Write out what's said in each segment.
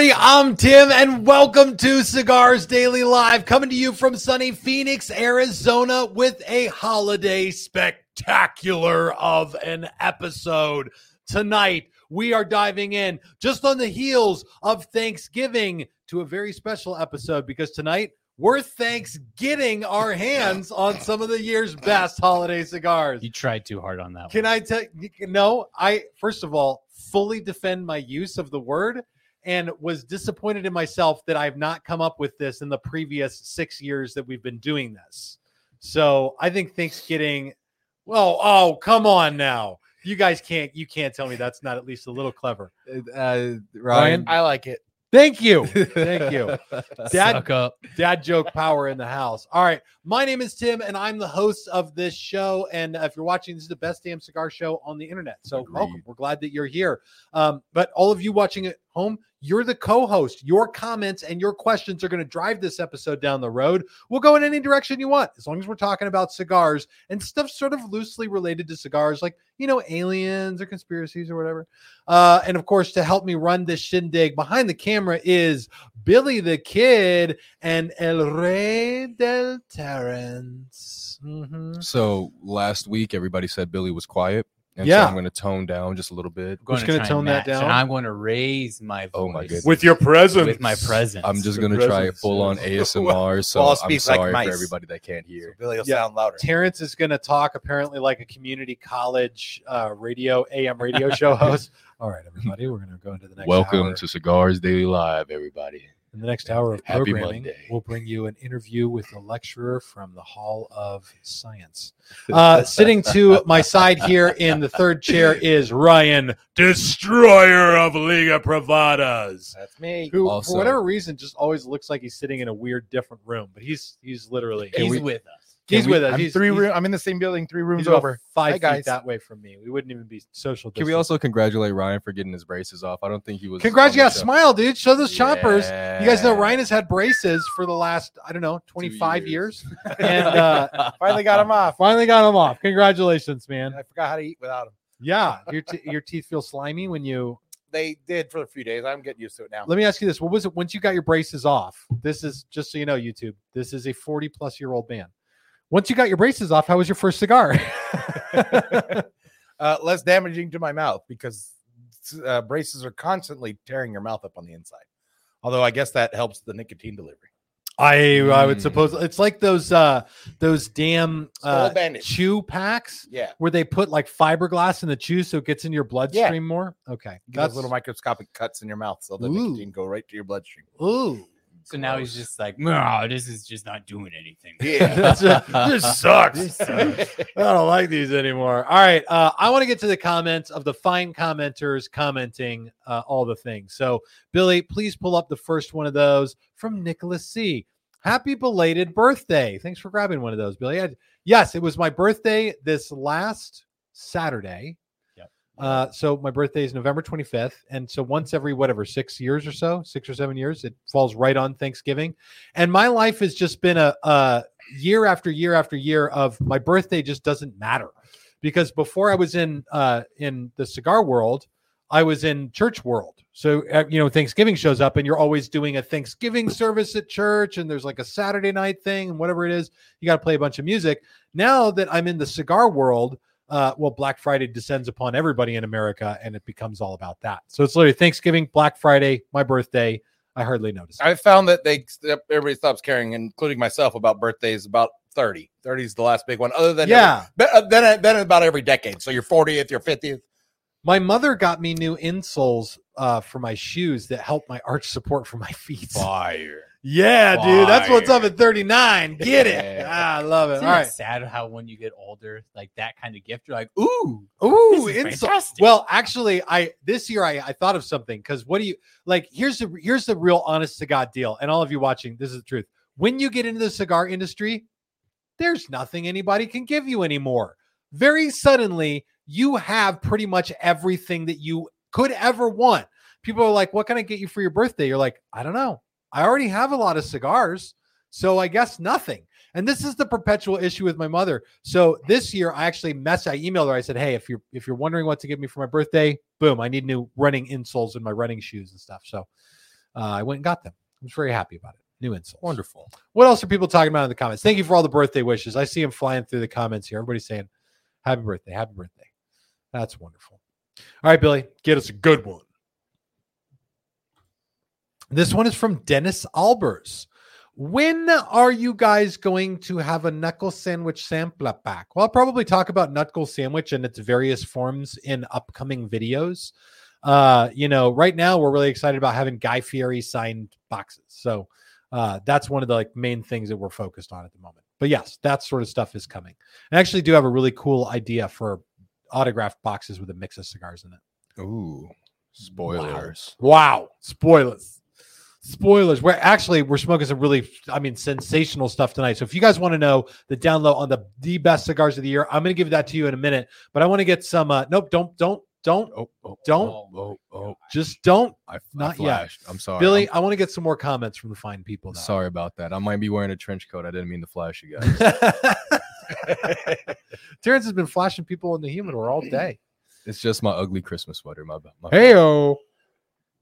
Everybody, I'm Tim, and welcome to Cigars Daily Live, coming to you from sunny Phoenix, Arizona, with a holiday spectacular of an episode. Tonight, we are diving in just on the heels of Thanksgiving to a very special episode because tonight we're Thanksgiving our hands on some of the year's best holiday cigars. You tried too hard on that Can one. I tell you? no, I first of all fully defend my use of the word and was disappointed in myself that I've not come up with this in the previous six years that we've been doing this. So I think Thanksgiving, well, oh, come on now. You guys can't you can't tell me that's not at least a little clever. Uh, Ryan? Ryan, I like it. Thank you. Thank you. Dad up. dad joke power in the house. All right. My name is Tim, and I'm the host of this show. And if you're watching, this is the best damn cigar show on the internet. So welcome. We're glad that you're here. Um, but all of you watching at home, you're the co-host. Your comments and your questions are going to drive this episode down the road. We'll go in any direction you want, as long as we're talking about cigars and stuff sort of loosely related to cigars, like you know, aliens or conspiracies or whatever. Uh, and of course, to help me run this shindig behind the camera is Billy the Kid and El Rey del Terrence. Mhm. so last week everybody said Billy was quiet, and Yeah. so I'm going to tone down just a little bit. I'm just gonna tone that match, and down. I'm going to raise my voice Oh my goodness. With your presence. with my presence. I'm just going to try presence, full on. ASMR, so Well, I'm speak like sorry mice. for everybody that can't So hear. Billy will Yeah. sound louder. Terrence is going to talk apparently like a community college uh, radio AM radio show host. All right, everybody, we're going to go into the next Welcome hour. to Cigars Daily Live, everybody. In the next hour of Happy programming, Monday. we'll bring you an interview with a lecturer from the Hall of Science. Uh, sitting to my side here in the third chair is Ryan, destroyer of Liga Privadas, That's me. who, Also- for whatever reason, just always looks like he's sitting in a weird, different room. But he's he's literally He's with us. He's we- with us. I'm he's, three. he's- room, I'm in the same building, three rooms he's about over. five Hi, feet guys. that way from me. We wouldn't even be social. Can we also congratulate Ryan for getting his braces off? I don't think he was. Congrats, you got show. smile, dude. Show those chompers. You guys know Ryan has had braces for the last, I don't know, 25 years. years. And uh, Finally got them off. finally got them off. Congratulations, man. I forgot how to eat without them. Yeah. Your, t- your teeth feel slimy when you. They did for a few days. I'm getting used to it now. Let me ask you this. What was it once you got your braces off? This is just so you know, YouTube, this is a 40 plus year old man. Once you got your braces off, how was your first cigar? Uh, less damaging to my mouth because uh, braces are constantly tearing your mouth up on the inside. Although I guess that helps the nicotine delivery. I I would Mm. suppose it's like those uh those damn uh, chew packs Yeah. where they put like fiberglass in the chew so it gets in your bloodstream more. Okay, Get those little microscopic cuts in your mouth so the Ooh. nicotine go right to your bloodstream. ooh. So now he's just like, no, this is just not doing anything. Yeah. That's a, this sucks. This sucks. I don't like these anymore. All right. Uh, I want to get to the comments of the fine commenters commenting uh, all the things. So, Billy, please pull up the first one of those from Nicholas C. Happy belated birthday. Thanks for grabbing one of those, Billy. I- yes, it was my birthday this last Saturday. Uh, so my birthday is November 25th. And so once every whatever, six years or so, six or seven years, it falls right on Thanksgiving. And my life has just been a, a year after year after year of my birthday just doesn't matter. Because before I was in uh, in the cigar world, I was in church world. So uh, you know, Thanksgiving shows up, and you're always doing a Thanksgiving service at church, and there's like a Saturday night thing, and whatever it is, you got to play a bunch of music. Now that I'm in the cigar world, uh, well, Black Friday descends upon everybody in America, and it becomes all about that. So it's literally Thanksgiving, Black Friday, my birthday. I hardly notice. I found that they everybody stops caring, including myself, about birthdays about 30. 30 is the last big one, other than yeah, But uh, then, then about every decade. So your 40th, your 50th. my mother got me new insoles uh, for my shoes that help my arch support for my feet. Fire. Yeah, dude, that's what's up at 39. Get it? Yeah. Ah, I love it. Isn't All it right. sad how when you get older, like that kind of gift, you're like, ooh, Ooh, this is Well, actually, I this year I, I thought of something because what do you like? Here's the here's the real honest to God deal, and all of you watching, this is the truth. When you get into the cigar industry, there's nothing anybody can give you anymore. Very suddenly, you have pretty much everything that you could ever want. People are like, "What can I get you for your birthday?" You're like, "I don't know. I already have a lot of cigars, so I guess nothing." And this is the perpetual issue with my mother. So this year, I actually mess I emailed her. I said, "Hey, if you're if you're wondering what to give me for my birthday, boom, I need new running insoles in my running shoes and stuff. So uh, I went and got them. I was very happy about it. New insoles. Wonderful. What else are people talking about in the comments? Thank you for all the birthday wishes. I see them flying through the comments here. Everybody's saying, Happy birthday, happy birthday. That's wonderful. All right, Billy, get us a good one. This one is from Dennis Albers. When are you guys going to have a knuckle sandwich sampler pack? Well, I'll probably talk about knuckle sandwich and its various forms in upcoming videos. Uh, you know, right now we're really excited about having Guy Fieri signed boxes. So uh, that's one of the like main things that we're focused on at the moment. But yes, that sort of stuff is coming. I actually do have a really cool idea for autographed boxes with a mix of cigars in it. Ooh, spoilers. Wow, spoilers. Spoilers. We're actually we're smoking some really, I mean, sensational stuff tonight. So if you guys want to know the download on the the best cigars of the year, I'm going to give that to you in a minute. But I want to get some. uh Nope, don't, don't, don't, Oh, oh, Don't- Oh, oh, oh. just don't, I, I Not yet. flashed. I'm sorry. Billy. I'm I want to get some more comments from the fine people. Though. sorry about that. I might be wearing a trench coat. I didn't mean to flash you guys. Terrence has been flashing people in the humidor all day. it's just my ugly Christmas sweater. My, my Heyo.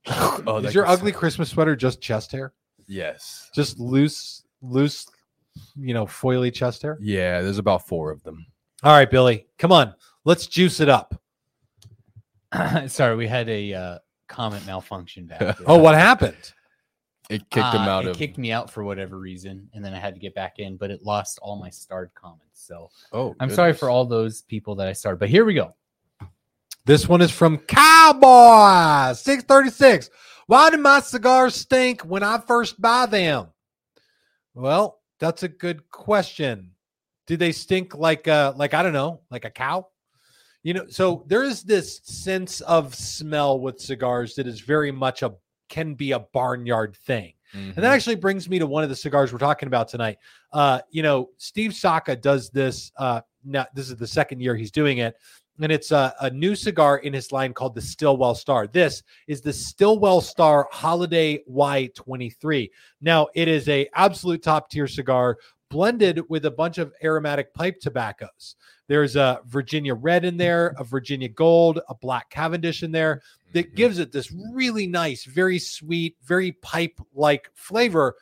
Oh, is your gets- ugly Christmas sweater just chest hair? Yes. Just loose, loose, you know, foily chest hair? Yeah, there's about four of them. All right, Billy, come on. Let's juice it up. Sorry, we had a uh, comment malfunction back. there. Oh, what happened? It kicked him Uh, out it of. kicked me out for whatever reason, and then I had to get back in, but it lost all my starred comments. So oh, I'm sorry for all those people that I started. But here we go. This one is from Cowboy 636. Why do my cigars stink when I first buy them? Well, that's a good question. Do they stink like uh like I don't know, like a cow? You know, so there is this sense of smell with cigars that is very much a can be a barnyard thing. And that Mhm. actually brings me to one of the cigars we're talking about tonight. Uh, you know, Steve Saka does this. Uh, now this is the second year he's doing it, and it's a, a new cigar in his line called the Stillwell Star. This is the Stillwell Star Holiday Y23. Now it is a absolute top tier cigar blended with a bunch of aromatic pipe tobaccos. There's a Virginia Red in there, a Virginia Gold, a Black Cavendish in there that Mhm. gives it this really nice, very sweet, very pipe like flavor.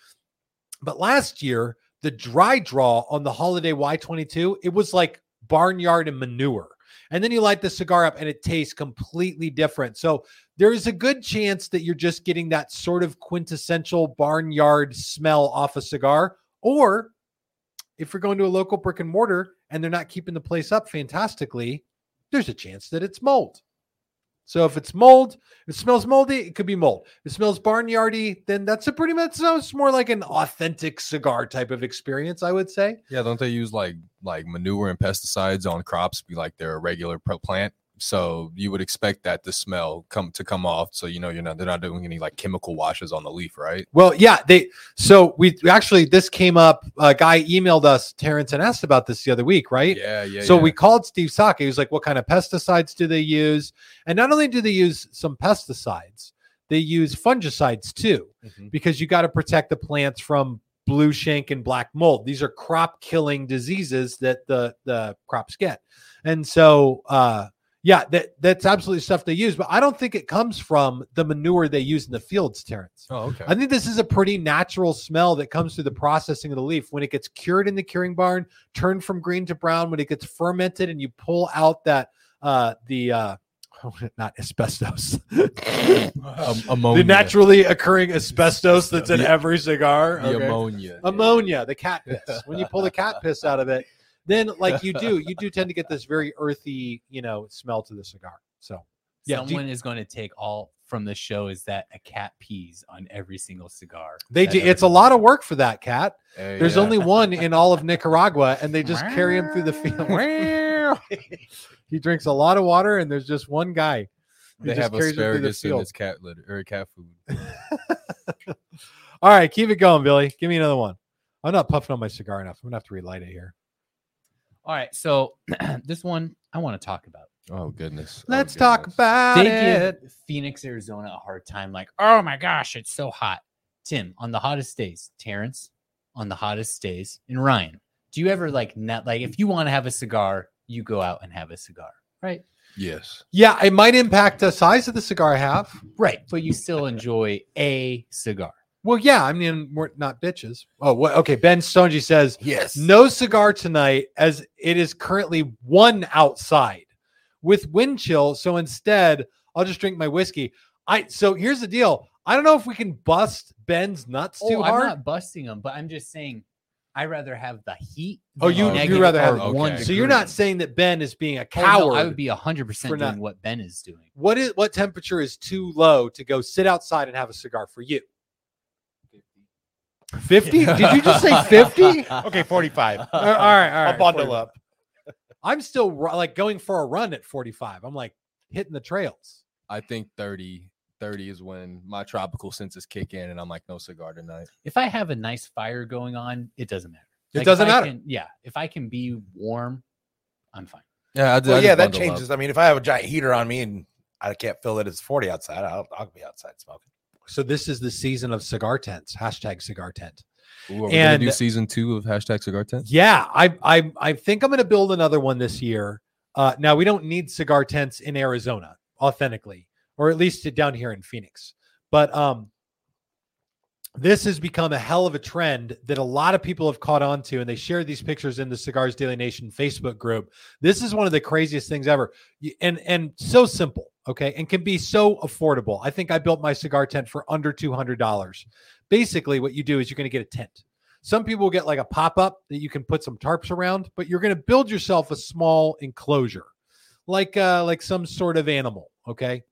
But last year, the dry draw on the Holiday Y22, it was like barnyard and manure. And then you light the cigar up and it tastes completely different. So there is a good chance that you're just getting that sort of quintessential barnyard smell off a cigar. Or if you're going to a local brick and mortar and they're not keeping the place up fantastically, there's a chance that it's mold. So if it's mold, if it smells moldy, it could be mold. If it smells barnyardy, then that's a pretty much sounds more like an authentic cigar type of experience, I would say. Yeah, don't they use like like manure and pesticides on crops? Be like they're a regular plant, so you would expect that the smell come to come off. So you know you're not they're not doing any like chemical washes on the leaf, right? Well, yeah, they so we actually this came up. A guy emailed us, Terrence, and asked about this the other week, right? Yeah, yeah. so yeah. we called Steve Saka. He was like, "What kind of pesticides do they use?" And not only do they use some pesticides, they use fungicides too. Mhm. because you got to protect the plants from blue shank and black mold. These are crop killing diseases that the the crops get. And so uh yeah, that that's absolutely stuff they use, but I don't think it comes from the manure they use in the fields, Terrence. Oh, okay. I think this is a pretty natural smell that comes through the processing of the leaf. When it gets cured in the curing barn, turned from green to brown, when it gets fermented and you pull out that uh the uh not asbestos. Um, ammonia. The naturally occurring asbestos that's in The- every cigar. the ammonia. Ammonia, the cat piss. When you pull the cat piss out of it, then like you do, you do tend to get this very earthy, you know, smell to the cigar. So Yeah, do you- Someone is going to take all from the show is that a cat pees on every single cigar. they do. It's a lot of work for that cat. Hey, There's yeah. only one in all of Nicaragua, and they just carry him through the field. he drinks a lot of water, and there's just one guy. they have through the asparagus in its cat litter or cat food. All right, keep it going, Billy. Give me another one. I'm not puffing on my cigar enough. I'm gonna have to relight it here. All right, so this one I want to talk about. Oh goodness. Oh, Let's talk goodness. about They it. give Phoenix, Arizona a hard time, like, oh my gosh, it's so hot. Tim, on the hottest days, Terrence, on the hottest days, and Ryan, do you ever like not like if you want to have a cigar, you go out and have a cigar, right? Yes. Yeah, it might impact the size of the cigar I have. Right, but you still enjoy a cigar. Well, yeah, I mean, we're not bitches. Oh, what? Okay. Ben Stonji says, Yes. no cigar tonight as it is currently one outside with wind chill. So instead, I'll just drink my whiskey. I so here's the deal. I don't know if we can bust Ben's nuts too Oh, I'm not busting them, but I'm just saying I rather have the heat. Oh, you- you rather have- or one okay. so you're not saying that Ben is being a Oh, no, coward. I would be hundred percent for doing not- what Ben is doing. what is what temperature is too low to go sit outside and have a cigar for you? 50? Did you just say 50? Okay, 45. all right, all right. I'll bundle 45. up. I'm still like going for a run at 45. I'm like hitting the trails. I think 30, 30 is when my tropical senses kick in, and I'm like, no cigar tonight. If I have a nice fire going on, it doesn't matter. It Like, if doesn't matter. can- yeah, if I can be warm, I'm fine. Yeah, I, Well, yeah, that changes. I mean, if I have a giant heater on me and I can't feel that it's 40 outside, I'll, I'll be outside smoking. So this is the season of cigar tents. Hashtag cigar tent. Ooh, are we gonna and- do season two of hashtag cigar tent? Yeah, I I I think I'm going to build another one this year. Uh, now we don't need cigar tents in Arizona authentically, or at least down here in Phoenix. But um, this has become a hell of a trend that a lot of people have caught on to, and they share these pictures in the Cigars Daily Nation Facebook group. This is one of the craziest things ever, and and so simple, okay, and can be so affordable. I think I built my cigar tent for under two hundred dollars. Basically, what you do is you're going to get a tent. Some people get like a pop up that you can put some tarps around, but you're going to build yourself a small enclosure, like uh, like some sort of animal. Okay.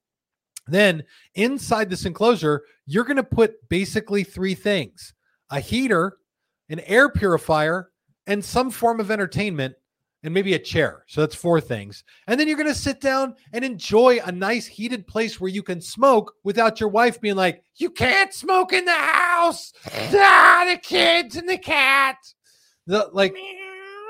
Then inside this enclosure, you're going to put basically three things: a heater, an air purifier, and some form of entertainment, and maybe a chair. So that's four things. And then you're going to sit down and enjoy a nice heated place where you can smoke without your wife being like, "You can't smoke in the house." ah, the kids and the cat. The like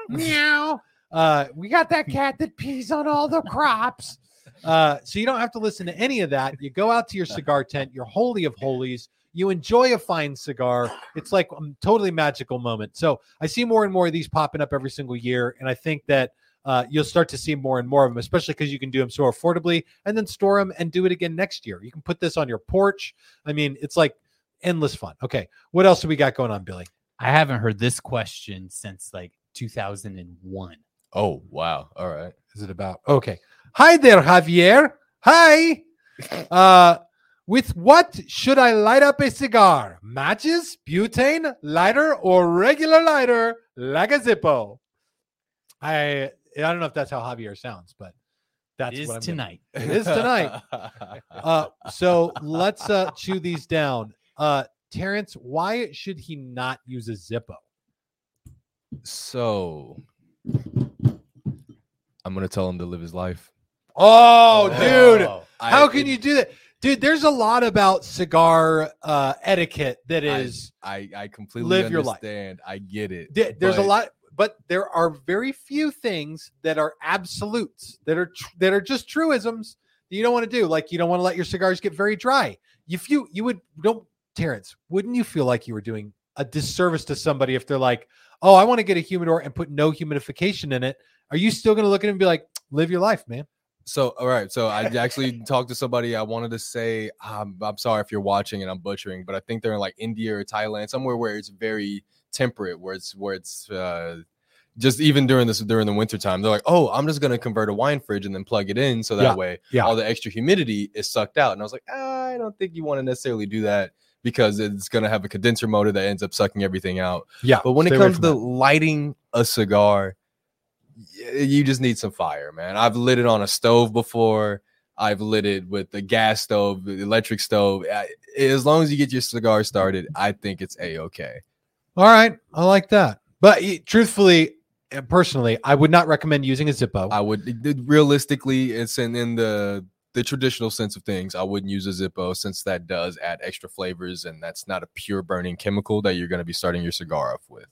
meow. Uh, we got that cat that pees on all the crops. Uh, so you don't have to listen to any of that. You go out to your cigar tent, your holy of holies. You enjoy a fine cigar. It's like a totally magical moment. So I see more and more of these popping up every single year, and I think that uh, you'll start to see more and more of them, especially because you can do them so affordably, and then store them and do it again next year. You can put this on your porch. I mean, it's like endless fun. Okay, what else do we got going on, Billy? I haven't heard this question since like 2001. Oh wow! All right. is it about? Okay. Hi there, Javier. Hi. Uh, with what should I light up a cigar? Matches, butane, lighter, or regular lighter like a Zippo? I I don't know if that's how Javier sounds, but that's it is what I'm gonna- tonight. It is tonight. Uh, so let's uh chew these down. Uh, Terrence, why should he not use a Zippo? so I'm gonna tell him to live his life. Oh, dude. Oh, How I- can it- you do that? Dude, there's a lot about cigar uh, etiquette that is I- I I completely Live your life. understand. I get it. th- there's a but- lot, but there are very few things that are absolutes that are tr- that are just truisms that you don't want to do. Like you don't want to let your cigars get very dry. If you you would don't Terrence, wouldn't you feel like you were doing a disservice to somebody if they're like, oh, I want to get a humidor and put no humidification in it? Are you still going to look at it and be like, live your life, man? So, all right. So, I actually talked to somebody. I wanted to say, um, I'm sorry if you're watching and I'm butchering, but I think they're in like India or Thailand, somewhere where it's very temperate, where it's where it's uh, just even during this during the winter time. They're like, oh, I'm just gonna convert a wine fridge and then plug it in, so that Yeah, way yeah. all the extra humidity is sucked out. And I was like, ah, I don't think you want to necessarily do that because it's gonna have a condenser motor that ends up sucking everything out. Yeah. But when it comes to that. lighting a cigar, you just need some fire, man. I've lit it on a stove before. I've lit it with the gas stove, the electric stove. I- As long as you get your cigar started, I think it's a okay. All right, I like that. But truthfully, uh, personally, I would not recommend using a Zippo. I would realistically, it's in, in the the traditional sense of things. I wouldn't use a Zippo since that does add extra flavors, and that's not a pure burning chemical that you're going to be starting your cigar off with.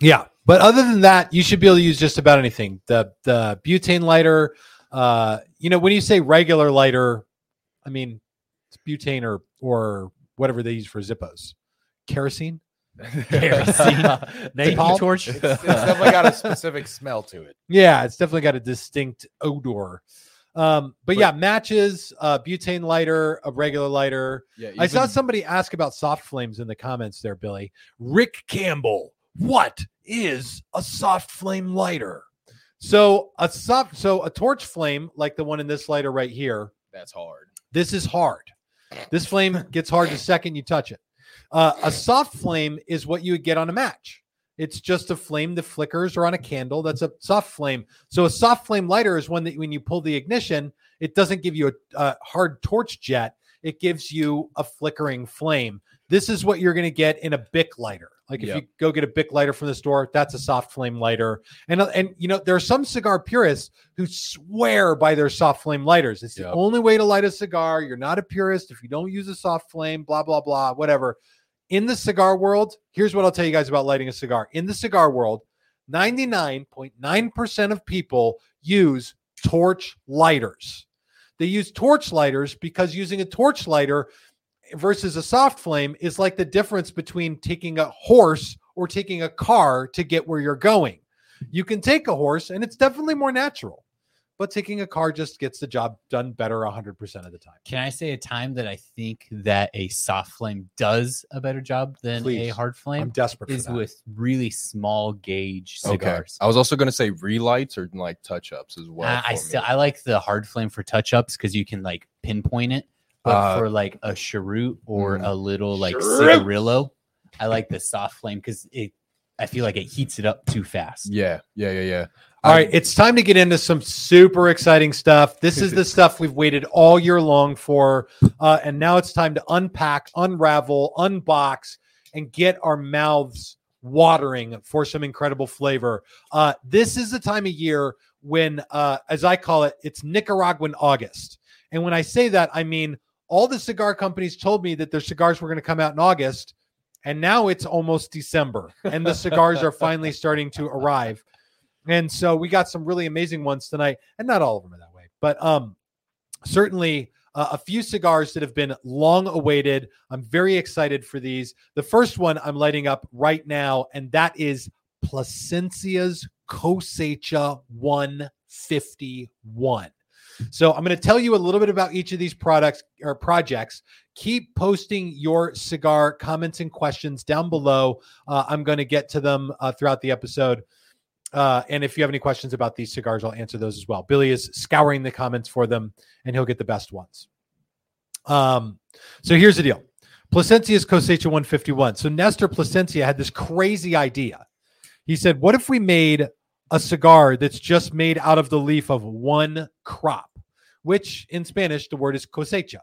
Yeah, but other than that, you should be able to use just about anything. The the butane lighter, uh, you know, when you say regular lighter, I mean it's butane or or whatever they use for Zippos, kerosene. Kerosene. Napalm? torch. It's, it's definitely got a specific smell to it. Yeah, it's definitely got a distinct odor. Um, but, But- yeah, matches, uh, butane lighter, a regular lighter. Yeah, I saw even- somebody ask about soft flames in the comments there, Billy. Rick Campbell, what is a soft flame lighter? So a soft, so a torch flame like the one in this lighter right here. That's hard. This is hard. This flame gets hard the second you touch it. Uh, a soft flame is what you would get on a match. It's just a flame that flickers or on a candle. That's a soft flame. So a soft flame lighter is one that when you pull the ignition, it doesn't give you a, a hard torch jet. It gives you a flickering flame. This is what you're going to get in a Bic lighter. Like if Yep. you go get a Bic lighter from the store, that's a soft flame lighter. And uh, and you know there are some cigar purists who swear by their soft flame lighters. It's the only way to light a cigar. You're not a purist if you don't use a soft flame. Blah blah blah. Whatever. In the cigar world, here's what I'll tell you guys about lighting a cigar. In the cigar world, 99.9% of people use torch lighters. They use torch lighters because using a torch lighter versus a soft flame is like the difference between taking a horse or taking a car to get where you're going. You can take a horse and it's definitely more natural, but taking a car just gets the job done better 100% of the time. Can I say a time that I think that a soft flame does a better job than a hard flame? I'm flame? desperate for Is that. with really small gauge cigars. Okay. I was also gonna say relights or like touch ups as well. Uh, I still. I like the hard flame for touch ups because you can like pinpoint it. But Uh, for like a cheroot or mm. a little like Cheroot! cigarillo, I like the soft flame because it. I feel like it heats it up too fast. yeah, yeah, yeah, yeah. All I- right, it's time to get into some super exciting stuff. This is the stuff we've waited all year long for, uh, and now it's time to unpack, unravel, unbox, and get our mouths watering for some incredible flavor. Uh, this is the time of year when, uh, as I call it, it's Nicaraguan August. And when I say that, I mean all the cigar companies told me that their cigars were going to come out in August, and now it's almost December, and the cigars are finally starting to arrive. And so we got some really amazing ones tonight, and not all of them are that way, but um, certainly uh, a few cigars that have been long awaited. I'm very excited for these. The first one I'm lighting up right now, and that is Plasencia's Cosecha 151. So I'm going to tell you a little bit about each of these products or projects. Keep posting your cigar comments and questions down below. Uh, I'm going to get to them uh, throughout the episode. Uh, and if you have any questions about these cigars, I'll answer those as well. Billy is scouring the comments for them, and he'll get the best ones. Um, so here's the deal: Plasencia's Cosecha 151. So Nestor Plasencia had this crazy idea. He said, "What if we made a cigar that's just made out of the leaf of one crop, which in Spanish the word is cosecha.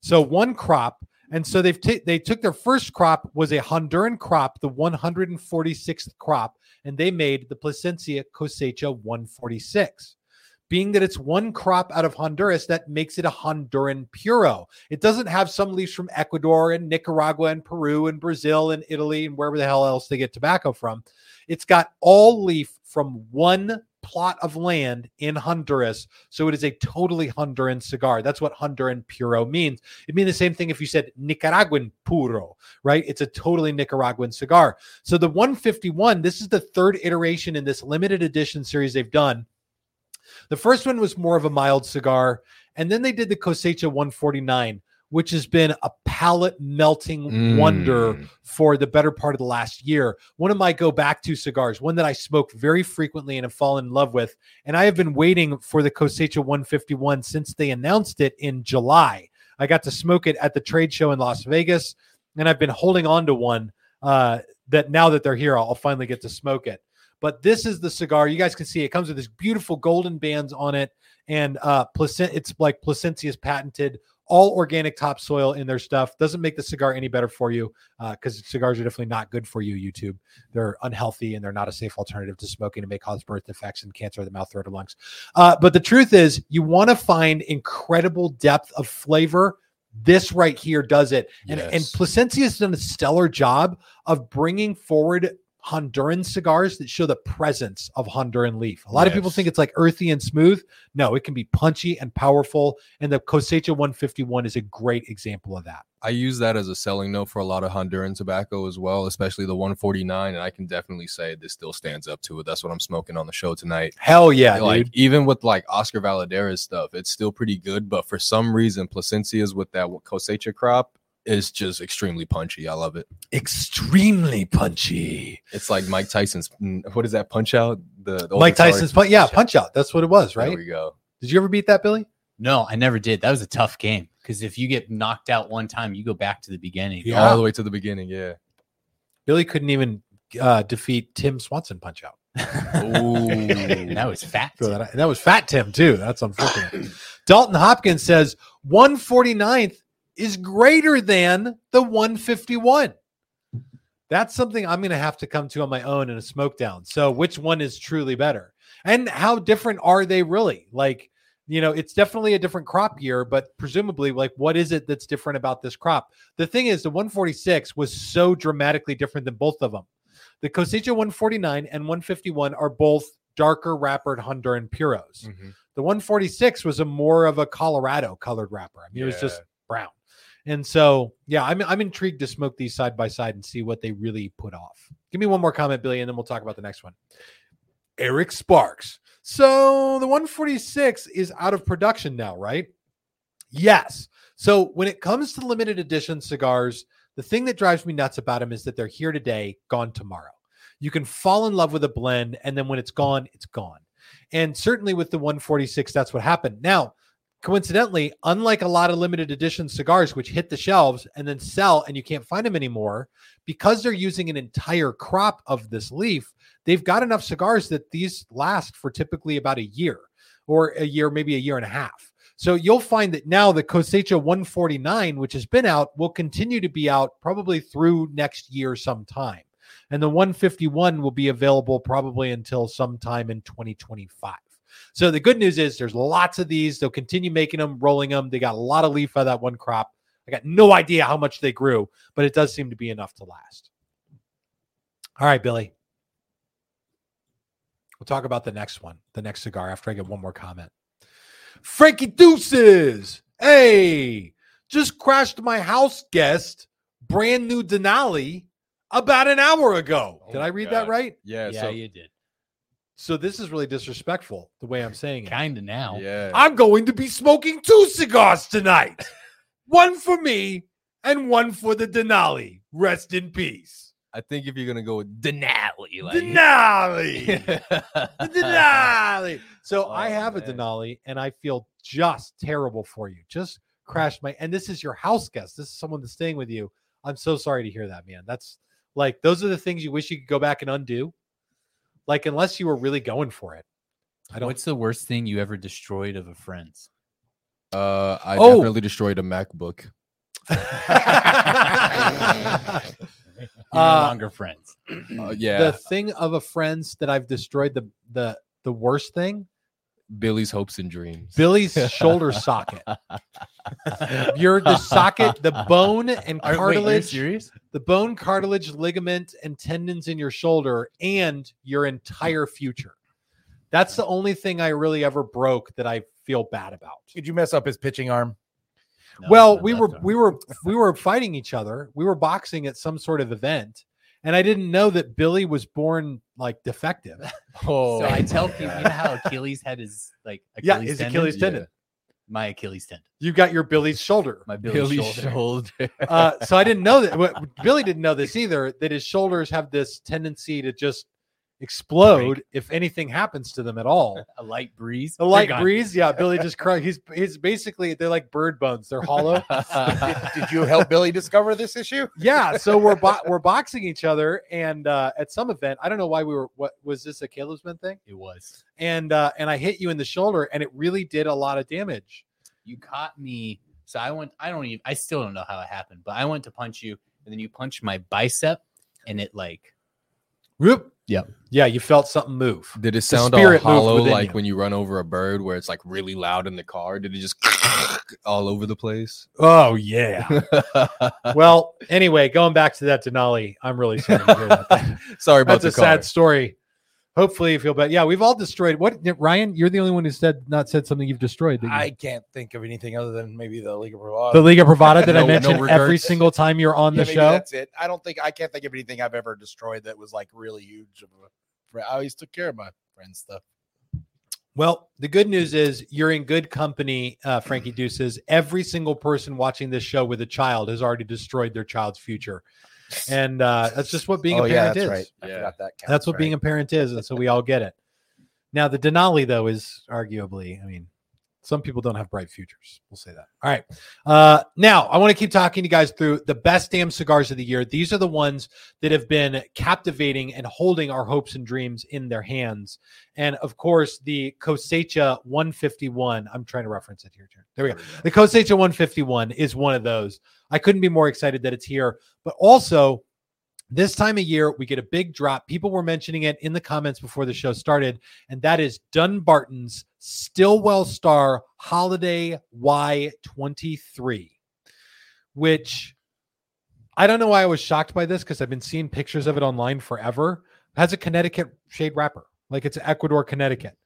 So one crop, and so they've ta- they took their first crop was a Honduran crop, the 146th crop, and they made the Plasencia cosecha 146. Being that it's one crop out of Honduras, that makes it a Honduran puro. It doesn't have some leaves from Ecuador and Nicaragua and Peru and Brazil and Italy and wherever the hell else they get tobacco from. It's got all leaf from one plot of land in Honduras. So it is a totally Honduran cigar. That's what Honduran puro means. It'd mean the same thing if you said Nicaraguan puro, right? It's a totally Nicaraguan cigar. So the 151, this is the third iteration in this limited edition series they've done. The first one was more of a mild cigar. And then they did the Cosecha 149, which has been a palate melting wonder Mm. for the better part of the last year. One of my go back to cigars, one that I smoke very frequently and have fallen in love with. And I have been waiting for the Cosecha 151 since they announced it in July. I got to smoke it at the trade show in Las Vegas, and I've been holding on to one uh, that now that they're here, I'll, I'll finally get to smoke it. But this is the cigar. You guys can see it comes with this beautiful golden bands on it, and uh, placent. It's like Plasencia's patented all organic topsoil in their stuff. Doesn't make the cigar any better for you because cigars are definitely not good for you. YouTube, they're unhealthy and they're not a safe alternative to smoking and may cause birth defects and cancer of the mouth, throat, or lungs. Uh, but the truth is, you want to find incredible depth of flavor. This right here does it, and and Yes. Plasencia has done a stellar job of bringing forward Honduran cigars that show the presence of Honduran leaf. A lot of people think it's like earthy and smooth. No, it can be punchy and powerful. And the Cosecha 151 is a great example of that. I use that as a selling note for a lot of Honduran tobacco as well, especially the 149. And I can definitely say this still stands up to it. That's what I'm smoking on the show tonight. Hell yeah, like dude. even with like Oscar Valladares stuff, it's still pretty good. But for some reason, Plasencia's with that cosecha crop is just extremely punchy. I love it. Extremely punchy. It's like Mike Tyson's. What is that punch out? The, the Mike Tyson's punch. Yeah, punch out. That's what it was, right? There we go. Did you ever beat that, Billy? No, I never did. That was a tough game because if you get knocked out one time, you go back to the beginning. Yeah. All the way to the beginning. Yeah. Billy couldn't even uh, defeat Tim Swanson punch out. Ooh. that was fat. So that, and that was Fat Tim too. That's unfortunate. Dalton Hopkins says 149th is greater than the 151. That's something I'm going to have to come to on my own in a smoke down. So, which one is truly better? And how different are they really? Like, you know, it's definitely a different crop year, but presumably, like, what is it that's different about this crop? The thing is, the 146 was so dramatically different than both of them. The Cosecha 149 and 151 are both darker wrappered Honduran puros. Mhm. The 146 was a more of a Colorado colored wrapper. I mean, it was just brown. And so, yeah, I'm I'm intrigued to smoke these side by side and see what they really put off. Give me one more comment, Billy, and then we'll talk about the next one. Eric Sparks. So the 146 is out of production now, right? Yes. So when it comes to limited edition cigars, the thing that drives me nuts about them is that they're here today, gone tomorrow. You can fall in love with a blend, and then when it's gone, it's gone. And certainly with the 146, that's what happened. Now, coincidentally, unlike a lot of limited edition cigars, which hit the shelves and then sell and you can't find them anymore, because they're using an entire crop of this leaf, they've got enough cigars that these last for typically about a year or a year, maybe a year and a half. So you'll find that now the Cosecha 149, which has been out, will continue to be out probably through next year sometime. And the 151 will be available probably until sometime in 2025. So the good news is there's lots of these. They'll continue making them, rolling them. They got a lot of leaf out of that one crop. I got no idea how much they grew, but it does seem to be enough to last. All right, Billy. We'll talk about the next one, the next cigar, after I get one more comment. Frankie Deuces. Hey, just crashed my house guest, brand new Denali, about an hour ago. Oh Did I read that right? Yeah. yeah, so you did. So this is really disrespectful the way I'm saying it. Kind of now. yeah. I'm going to be smoking two cigars tonight. one for me and one for the Denali. Rest in peace. I think if you're gonna go with Denali, like Denali. The Denali. So Oh, I have a. Denali and I feel just terrible for you. Just crashed my and this is your house guest. This is someone that's staying with you. I'm so sorry to hear that, man. That's like those are the things you wish you could go back and undo. Like unless you were really going for it. I don't What's the worst thing you ever destroyed of a friend's? uh, I Oh. definitely destroyed a MacBook. You're Uh, no longer friends. Uh, the thing of a friend's that I've destroyed the the the worst thing, Billy's hopes and dreams. Billy's shoulder socket. You're the socket, the bone and Are- wait, you're cartilage, serious? the bone, cartilage, ligament, and tendons in your shoulder, and your entire future. That's the only thing I really ever broke that I feel bad about. Did you mess up his pitching arm? No, well, we were arm. we were we were fighting each other. We were boxing at some sort of event, and I didn't know that Billy was born like defective. Oh, So I tell people, you know how Achilles head is like Achilles yeah, his tendon? Achilles Yeah. tendon. My Achilles tendon. You got your Billy's shoulder. My Billy's, Billy's shoulder. shoulder. Uh, so I didn't know that. Billy didn't know this either. That his shoulders have this tendency to just explode if anything happens to them at all. A light breeze. A light breeze, yeah. Billy just cry. He's he's basically they're like bird bones. They're hollow. Did you help Billy discover this issue? yeah. So we're bo- we're boxing each other, and uh, at some event, I don't know why we were. What was this a Caleb's been thing? It was. And uh, and I hit you in the shoulder, and it really did a lot of damage. You caught me. So I went. I don't even. I still don't know how it happened, but I went to punch you, and then you punched my bicep, and it like Whoop. Yep. Yeah, you felt something move. Did it sound all hollow like you. when you run over a bird where it's like really loud in the car? Did it just all over the place? Oh yeah. well, anyway, going back to that Denali, I'm really sorry to hear about that. Sorry about That's the a car. sad story. Hopefully you feel better. Yeah, we've all destroyed what Ryan, you're the only one who said not said something you've destroyed. you- I can't think of anything other than maybe the League of Bravado. the Liga Privada that I No- no mentioned every single time you're on Yeah, the show. That's it. I don't think I can't think of anything I've ever destroyed that was like really huge. I always took care of my friends' stuff. Well, the good news is you're in good company, uh, Frankie Deuces. Every single person watching this show with a child has already destroyed their child's future. And uh, that's just what being oh a yeah, parent that's is. right. I Yeah. forgot that. That's what right. being a parent is. And so we all get it. Now, the Denali, though, is arguably, I mean, some people don't have bright futures. We'll say that. All right. Uh, now, I want to keep talking to you guys through the best damn cigars of the year. These are the ones that have been captivating and holding our hopes and dreams in their hands. And of course, the Cosecha 151. I'm trying to reference it here. There we go. The Cosecha 151 is one of those. I couldn't be more excited that it's here, but also this time of year we get a big drop. People were mentioning it in the comments before the show started, and that is Dunbarton's Stillwell Star Holiday Y23, which I don't know why I was shocked by this because I've been seeing pictures of it online forever. It has a Connecticut shade wrapper, like it's Ecuador, Connecticut.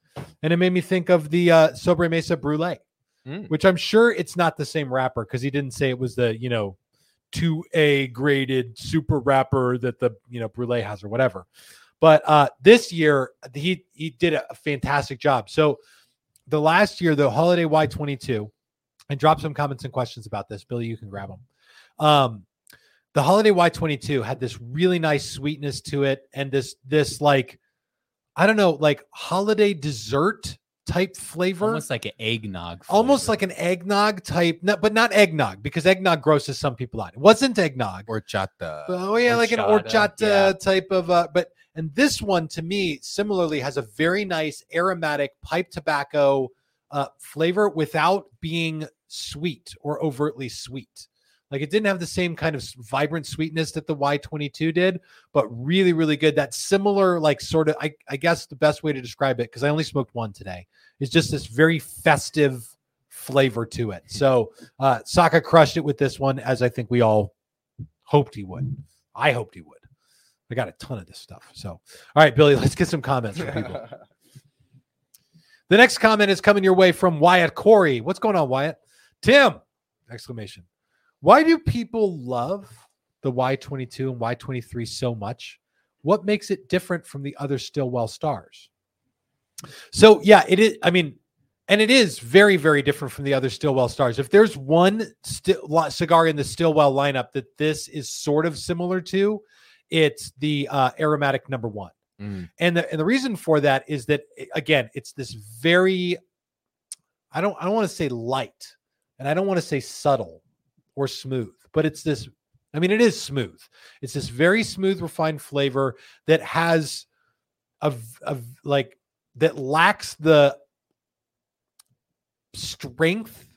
And it made me think of the uh, Sobremesa Brulee Mm. which I'm sure it's not the same wrapper because he didn't say it was the, you know, 2A graded super wrapper that the, you know, Brulee has or whatever. But uh this year he he did a fantastic job. So the last year, the holiday Y22, and drop some comments and questions about this. Billy, you can grab them. Um, the holiday Y22 had this really nice sweetness to it, and this this like, I don't know, like holiday dessert type flavor Almost like an eggnog. almost like an eggnog type, no, but not eggnog because eggnog grosses some people out. It wasn't eggnog. Horchata. Oh yeah, like an horchata yeah. type of uh but and this one to me similarly has a very nice aromatic pipe tobacco uh flavor without being sweet or overtly sweet. Like it didn't have the same kind of vibrant sweetness that the Y22 did, but really, really good. That similar, like sort of, I, I guess the best way to describe it, because I only smoked one today, is just this very festive flavor to it. So uh Saka crushed it with this one, as I think we all hoped he would. I hoped he would. I got a ton of this stuff. So, all right, Billy, let's get some comments from people. the next comment is coming your way from Wyatt Corey. What's going on, Wyatt? Tim! Exclamation. Why do people love the Y22 and Y23 so much? What makes it different from the other Stillwell stars? So, yeah, it is. I mean, and it is very, very different from the other Stillwell stars. If there's one li- cigar in the Stillwell lineup that this is sort of similar to, it's the uh, aromatic number one. Mm. And the and the reason for that is that again, it's this very I don't I don't want to say light and I don't want to say subtle or smooth, but it's this I mean it is smooth. It's this very smooth refined flavor that has a, a like that lacks the strength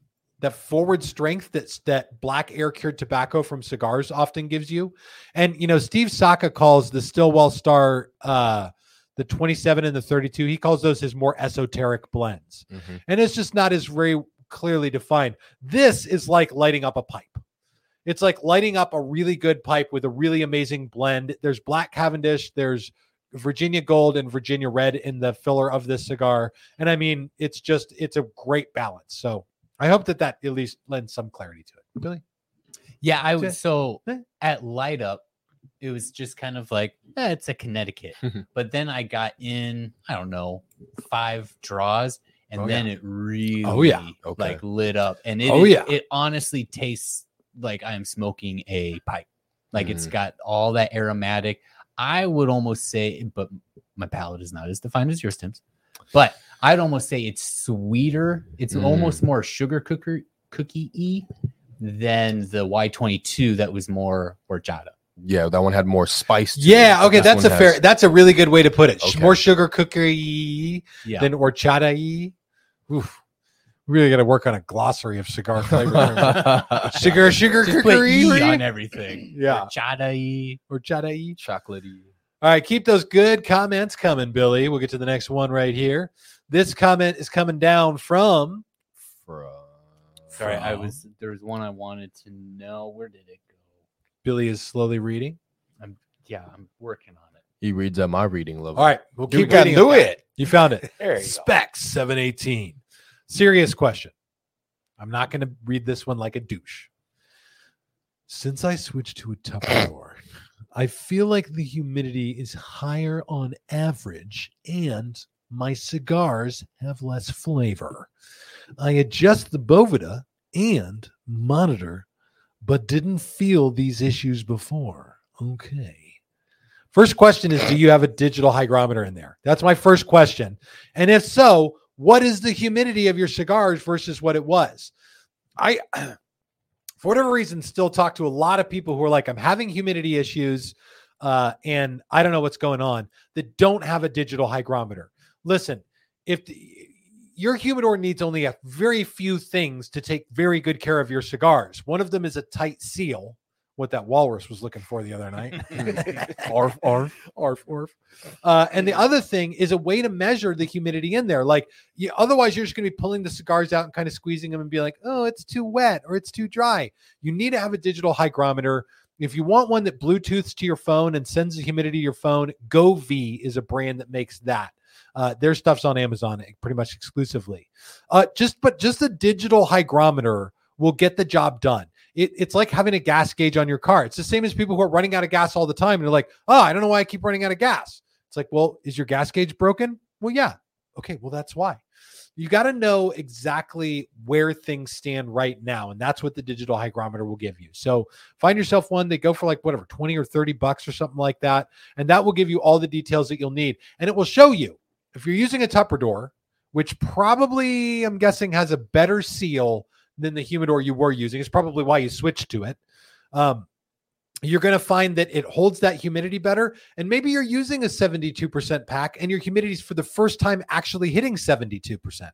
that forward strength that's that black air cured tobacco from cigars often gives you. And you know steve saka calls the stillwell star uh the 27 and the 32 he calls those his more esoteric blends. Mhm. and it's just not as very clearly defined. This is like lighting up a pipe. It's like lighting up a really good pipe with a really amazing blend. There's black cavendish there's virginia gold and virginia red in the filler of this cigar. And i mean it's just it's a great balance. So i hope that that at least lends some clarity to it billy Yeah, I was so at light up, it was just kind of like, eh, it's a Connecticut. but then I got in, I don't know, five draws, and Oh, then yeah. it really Oh, yeah. Okay. like lit up. And it Oh, is- yeah. it honestly tastes like I am smoking a pipe. Like it's got all that aromatic. I would almost say, but my palate is not as defined as yours, Tim's. But I'd almost say it's sweeter. It's Mm. almost more sugar cooker cookie y than the Y22 that was more horchata. Yeah, that one had more spice. to yeah it. okay This that's a one fair that's a really good way to put it Okay. more sugar cookie Yeah. than horchata Oof. really got to work on a glossary of cigar flavor sugar sugar Just cookery E on everything. Yeah. Horchata y. horchata chocolatey. All right, keep those good comments coming, Billy. We'll get to the next one right here. This comment is coming down from From- Sorry, I was there was one I wanted to know. Where did it go? Billy is slowly reading. I'm Yeah, I'm working on it. He reads at my reading level. All right, we'll keep can reading. do it. You found it. There you. Specs 718. Serious question. I'm not going to read this one like a douche. Since I switched to a Tupperware, I feel like the humidity is higher on average and my cigars have less flavor. I adjust the Boveda and monitor, but didn't feel these issues before. Okay. First question is Do you have a digital hygrometer in there? That's my first question. And if so, what is the humidity of your cigars versus what it was? I, for whatever reason, still talk to a lot of people who are like, I'm having humidity issues uh, and I don't know what's going on that don't have a digital hygrometer. Listen, if the, your humidor needs only a very few things to take very good care of your cigars, one of them is a tight seal. What that walrus was looking for the other night. arf, arf, arf, arf. Uh, and the other thing is a way to measure the humidity in there. Like, you, otherwise, you're just going to be pulling the cigars out and kind of squeezing them and be like, oh, it's too wet or it's too dry. You need to have a digital hygrometer. If you want one that Bluetooths to your phone and sends the humidity to your phone, Govee is a brand that makes that. Uh, their stuff's on Amazon pretty much exclusively. Uh, just but just a digital hygrometer will get the job done. It, it's like having a gas gauge on your car. It's the same as people who are running out of gas all the time and they're like, oh, I don't know why I keep running out of gas. It's like, well, is your gas gauge broken? Well, yeah. Okay, well, that's why. You got to know exactly where things stand right now. And that's what the digital hygrometer will give you. So find yourself one. They go for like whatever, 20 or 30 bucks or something like that. And that will give you all the details that you'll need. And it will show you if you're using a Tupperware, which probably I'm guessing has a better seal than the humidor you were using. It's probably why you switched to it. Um, you're going to find that it holds that humidity better. And maybe you're using a 72% pack and your humidity's for the first time actually hitting 72%.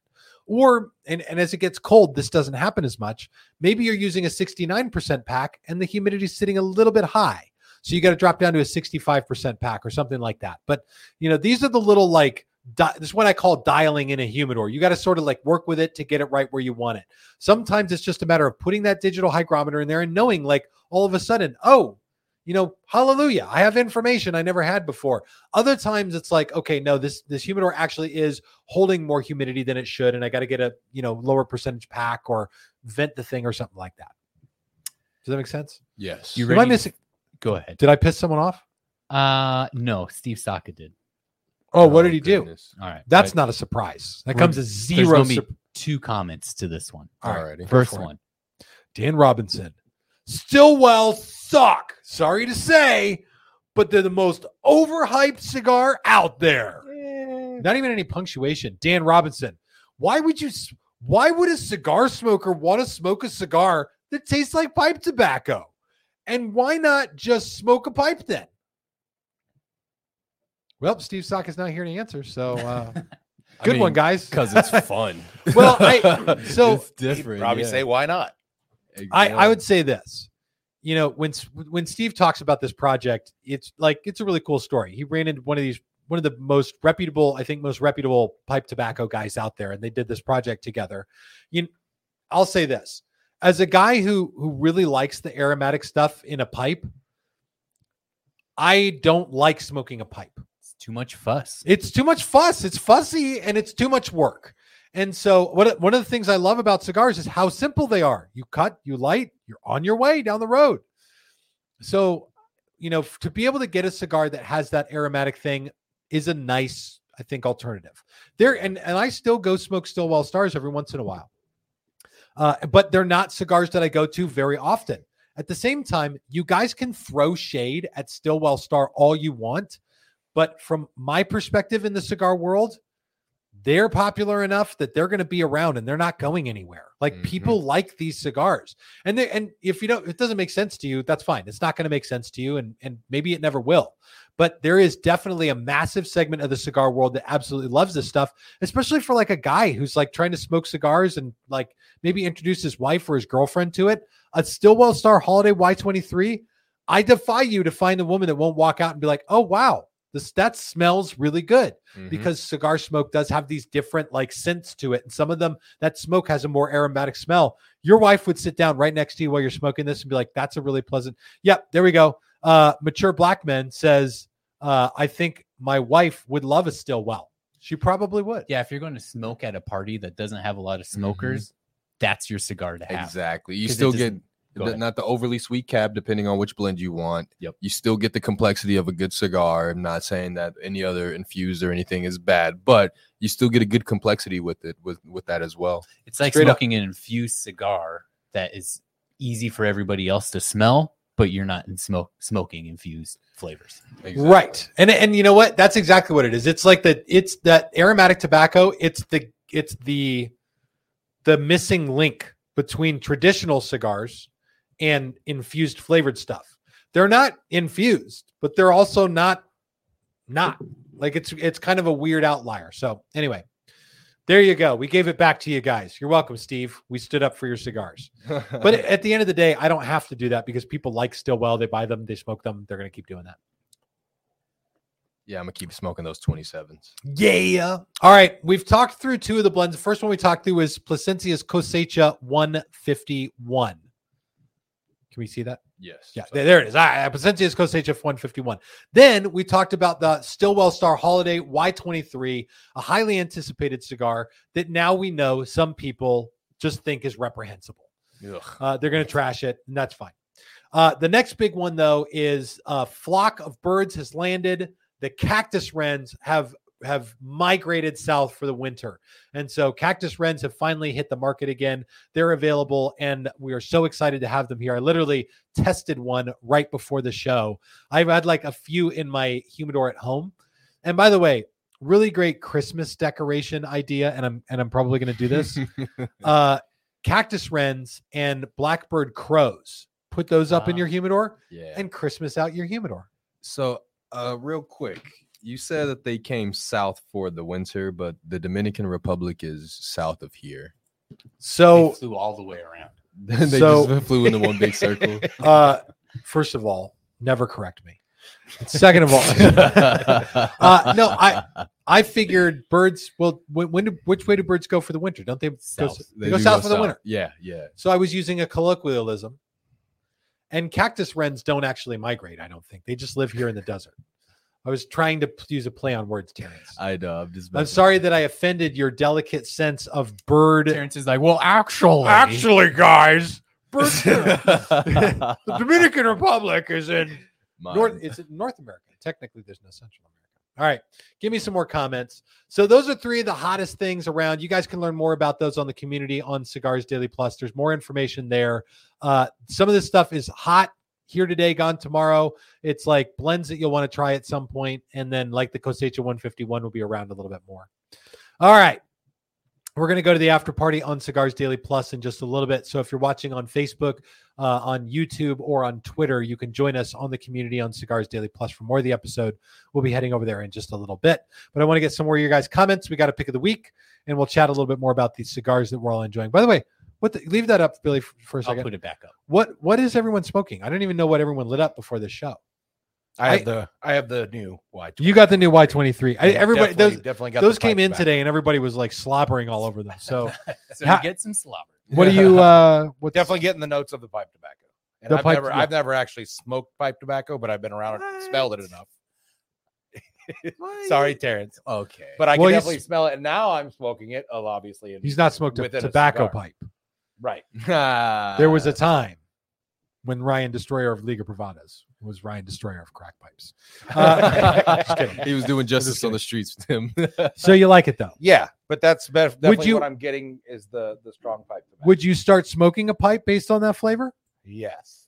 Or, and, and as it gets cold, this doesn't happen as much. Maybe you're using a 69% pack and the humidity's sitting a little bit high. So you got to drop down to a 65% pack or something like that. But, you know, these are the little like, Di- this is what I call dialing in a humidor. You got to sort of like work with it to get it right where you want it. Sometimes it's just a matter of putting that digital hygrometer in there and knowing, like, all of a sudden, oh, you know, hallelujah, I have information I never had before. Other times it's like, okay, no, this this humidor actually is holding more humidity than it should, and I got to get a you know lower percentage pack or vent the thing or something like that. Does that make sense? Yes. You Am I ready? missing? Go ahead. Did I piss someone off? Uh no, Steve Saka did. Oh, what oh, did he do? All right. That's not a surprise. That We're- comes as There's zero. gonna be sur- two comments to this one. All right. Alrighty. First for it. one. Dan Robinson. Stillwell suck. Sorry to say, but they're the most overhyped cigar out there. Not even any punctuation. Dan Robinson. Why would you s- why would a cigar smoker want to smoke a cigar that tastes like pipe tobacco? And why not just smoke a pipe then? Well, Steve Saka is not here to answer. So uh, I good mean, one, guys. Because it's fun. Well, I- so- it's different. Probably yeah. say why not? I, I would say this. You know, when when Steve talks about this project, it's like it's a really cool story. He ran into one of these one of the most reputable, I think, most reputable pipe tobacco guys out there, and they did this project together. You, I'll say this as a guy who who really likes the aromatic stuff in a pipe. I don't like smoking a pipe. Too much fuss. It's too much fuss. It's fussy and it's too much work. And so, what one of the things I love about cigars is how simple they are. You cut, you light, you're on your way down the road. So, you know, to be able to get a cigar that has that aromatic thing is a nice, I think, alternative. There, and and I still go smoke Stillwell Stars every once in a while, uh, but they're not cigars that I go to very often. At the same time, you guys can throw shade at Stillwell Star all you want, but from my perspective in the cigar world, they're popular enough that they're going to be around and they're not going anywhere. Like Mhm. people like these cigars. And they, and if you don't it doesn't make sense to you, that's fine. It's not going to make sense to you and and maybe it never will. But there is definitely a massive segment of the cigar world that absolutely loves this stuff, especially for like a guy who's like trying to smoke cigars and like maybe introduce his wife or his girlfriend to it. A Stillwell Star Holiday Y23, I defy you to find a woman that won't walk out and be like, "Oh wow, This that smells really good Mhm. because cigar smoke does have these different like scents to it, and some of them that smoke has a more aromatic smell. Your wife would sit down right next to you while you're smoking this and be like, "That's a really pleasant." Yep, there we go. Uh, mature black man says, uh, "I think my wife would love a Stillwell She probably would." Yeah, if you're going to smoke at a party that doesn't have a lot of Mm-hmm. smokers, that's your cigar to have. Exactly. you still get the- not the overly sweet cab, depending on which blend you want. Yep. You still get the complexity of a good cigar. I'm not saying that any other infused or anything is bad, but you still get a good complexity with it with with that as well. It's like Straight up. smoking an infused cigar that is easy for everybody else to smell, but you're not in smoke smoking infused flavors. Right. And and you know what? That's exactly what it is. It's like the it's that aromatic tobacco, it's the it's the the missing link between traditional cigars and infused flavored stuff. They're not infused, but they're also not not like it's it's kind of a weird outlier. So, anyway, there you go. We gave it back to you guys. You're welcome, Steve. We stood up for your cigars. But at the end of the day, I don't have to do that because people like Stillwell. They buy them, they smoke them. They're going to keep doing that. yeah, I'm gonna keep smoking those 27s. Yeah. All right. We've talked through two of the blends. The first one we talked through is Plasencia's Cosecha 151. Can we see that? Yes. Yeah, there, there it is. All right. Plasencia's Cosecha 151. Then we talked about the Stillwell Star Holiday Y23, a highly anticipated cigar that now we know some people just think is reprehensible. Uh, they're going to trash it, and that's fine. Uh, the next big one, though, is a flock of birds has landed. The cactus wrens have have migrated south for the winter, and so cactus wrens have finally hit the market again. They're available, and we are so excited to have them here. I literally tested one right before the show. I've had like a few in my humidor at home, and by the way, really great Christmas decoration idea, and I'm and I'm probably going to do this uh, cactus wrens and blackbird crows. Put those up in your humidor yeah. and Christmas out your humidor. So, uh, real quick, you said that they came south for the winter, but the Dominican Republic is south of here. So, they flew all the way around. they So- just flew into one big circle. uh, first of all, never correct me. Second of all, uh, no, I I figured birds. Well, when, when do, which way do birds go for the winter? Don't they go, they They go do south for the winter? Yeah, yeah. So I was using a colloquialism. And cactus wrens don't actually migrate. I don't think they just live here in the desert. I was trying to use a play on words, Terrence. I know. I'm just. I'm sorry that I offended your delicate sense of bird. Terrence is like, well, actually, Actually, guys, bird, the Dominican Republic is in Mine. North. It's in North America. Technically, there's no Central America. All right, give me some more comments. So those are three of the hottest things around. You guys can learn more about those on the community on Cigars Daily Plus. There's more information there. Uh, some of this stuff is hot here today, gone tomorrow. It's like blends that you'll want to try at some point, and then like the Cosecha 151 will be around a little bit more. All right. We're going to go to the after party on Cigars Daily Plus in just a little bit. So if you're watching on Facebook, uh, on YouTube, or on Twitter, you can join us on the community on Cigars Daily Plus for more of the episode. We'll be heading over there in just a little bit. But I want to get some more of your guys' comments. We got a pick of the week, and we'll chat a little bit more about these cigars that we're all enjoying. By the way, what the, leave that up, Billy, f- for a I'll second. put it back up. What what is everyone smoking? I don't even know what everyone lit up before this show. I I- have the I have the new Y. You got the new Y23. Everybody, definitely, those definitely got those came in back. today, and everybody was like slobbering all over them. So, So Ha- you get some slobber. what do you? uh what's, Definitely getting the notes of the pipe tobacco. And The I've pipe- never yeah. I've never actually smoked pipe tobacco, but I've been around it, smelled it enough. Sorry, Terrence. Okay. But I Well, can definitely smell it. And now I'm smoking it, uh, obviously. in- He's not smoked a within a tobacco pipe. Right. There was a time when Ryan Destroyer of Liga Privadas was Ryan Destroyer of crack pipes. Uh, he was doing justice on the streets with him. So you like it though? Yeah, but that's better. definitely you- what I'm getting is the the strong pipe. Would you start smoking a pipe based on that flavor? yes.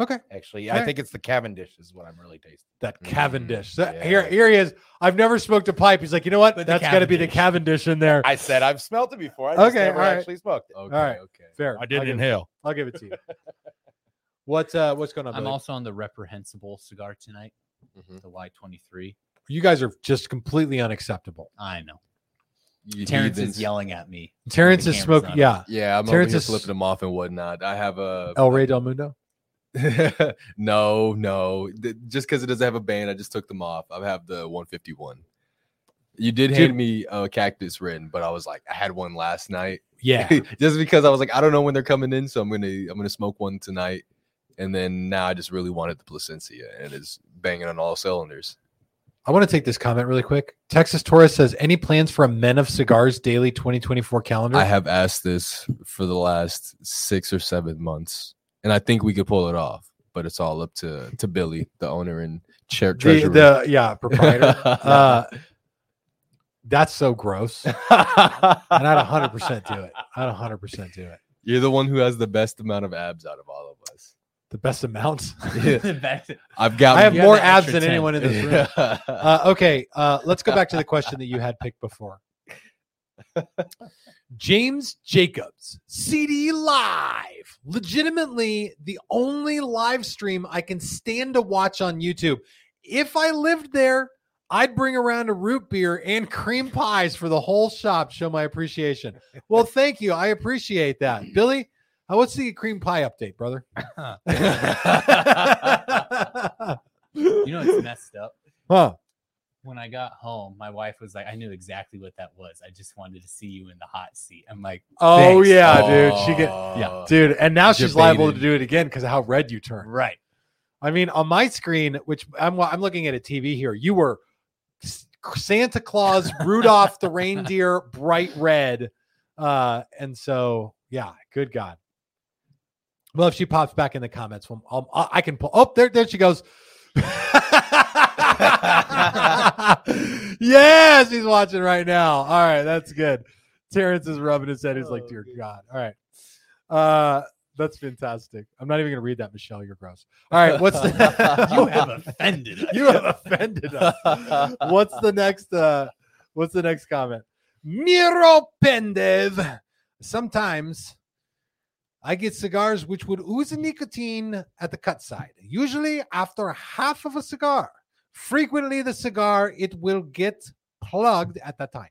Okay, Actually, Alright. I think it's the Cavendish is what I'm really tasting. that Mm, Cavendish. So yeah. Here, here he is. I've never smoked a pipe. He's like, you know what? But That's got to be the Cavendish. Cavendish in there. I said I've smelt it before. I just Okay, never alright. actually smoked it. okay. right. Okay. Fair. I did I'll give, inhale. I'll give it to you. What's uh, what's going on? I'm Billy? also on the reprehensible cigar tonight, Mhm. the Y23. you guys are just completely unacceptable. I know. You Terrence heathens. is yelling at me. Terrence is smoking. Yeah, Yeah, I'm Terrence over here is- flipping them off and whatnot. I have a El Rey del Mundo. no, no. Just because it doesn't have a band, I just took them off. I have the 151. You did Dude. hand me a cactus wren, but I was like, I had one last night. Yeah. just because I was like, I don't know when they're coming in, so I'm gonna I'm gonna smoke one tonight. And then now I just really wanted the Plasencia, and it's banging on all cylinders. I want to take this comment really quick. Texas Taurus says, any plans for a Men of Cigars daily 2024 calendar? I have asked this for the last six or seven months, and I think we could pull it off. But it's all up to to Billy, the owner and chair the, treasurer. the yeah proprietor. uh, that's so gross. And I'd 100% do it. I'd 100% do it. You're the one who has the best amount of abs out of all of us. The best amount. That's- I've got. I have more abs than 10. anyone in this room. Uh, okay, uh, let's go back to the question that you had picked before. James Jacobs, CD Live, legitimately the only live stream I can stand to watch on YouTube. If I lived there, I'd bring around a root beer and cream pies for the whole shop. Show my appreciation. Well, thank you. I appreciate that, Billy. Uh, what's the cream pie update, brother? you know it's messed up. huh? When I got home, my wife was like, "I knew exactly what that was. I just wanted to see you in the hot seat." I'm like, Oh Thanks. yeah, dude. She get yeah. dude, and now she's liable to do it again because of how red you turn. "Right, I mean, on my screen, which I'm I'm looking at a TV here, you were Santa Claus, Rudolph the reindeer, bright red, uh, and so yeah, good God. Well, if she pops back in the comments, well, I'll, I I can pull. Oh, there, there she goes. yes, he's watching right now. All right, that's good. Terrence is rubbing his head. He's like, "Dear God." All right, uh, that's fantastic. I'm not even going to read that, Michelle. You're gross. All right, what's the? you have offended us." you have offended us. What's the next? uh What's the next comment? Miro Pendev. Sometimes I get cigars which would ooze nicotine at the cut side, usually after half of a cigar. Frequently, the cigar it will get plugged at that time.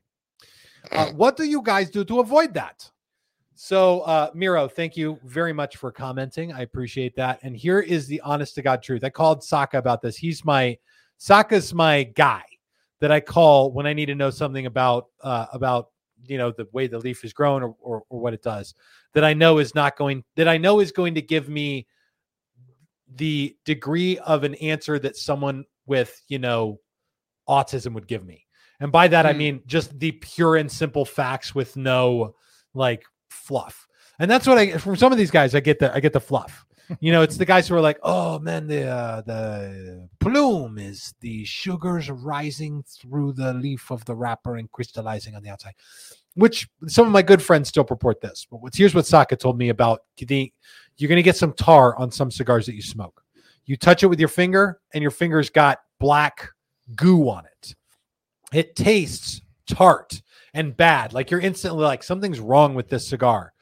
Uh, what do you guys do to avoid that? So, uh, Miro, thank you very much for commenting. I appreciate that. And here is the honest to God truth. I called Saka about this. He's my Saka's my guy that I call when I need to know something about uh, about you know the way the leaf is grown or, or or what it does that I know is not going that I know is going to give me the degree of an answer that someone with you know autism would give me. And by that I Hmm. mean just the pure and simple facts with no like fluff. And that's what I from some of these guys I get the I get the fluff. You know, it's the guys who are like, "Oh man, the uh, the plume is the sugars rising through the leaf of the wrapper and crystallizing on the outside." Which some of my good friends still purport this. But what's here's what Saka told me about the you're going to get some tar on some cigars that you smoke. You touch it with your finger, and your finger's got black goo on it. It tastes tart and bad. Like you're instantly like, something's wrong with this cigar.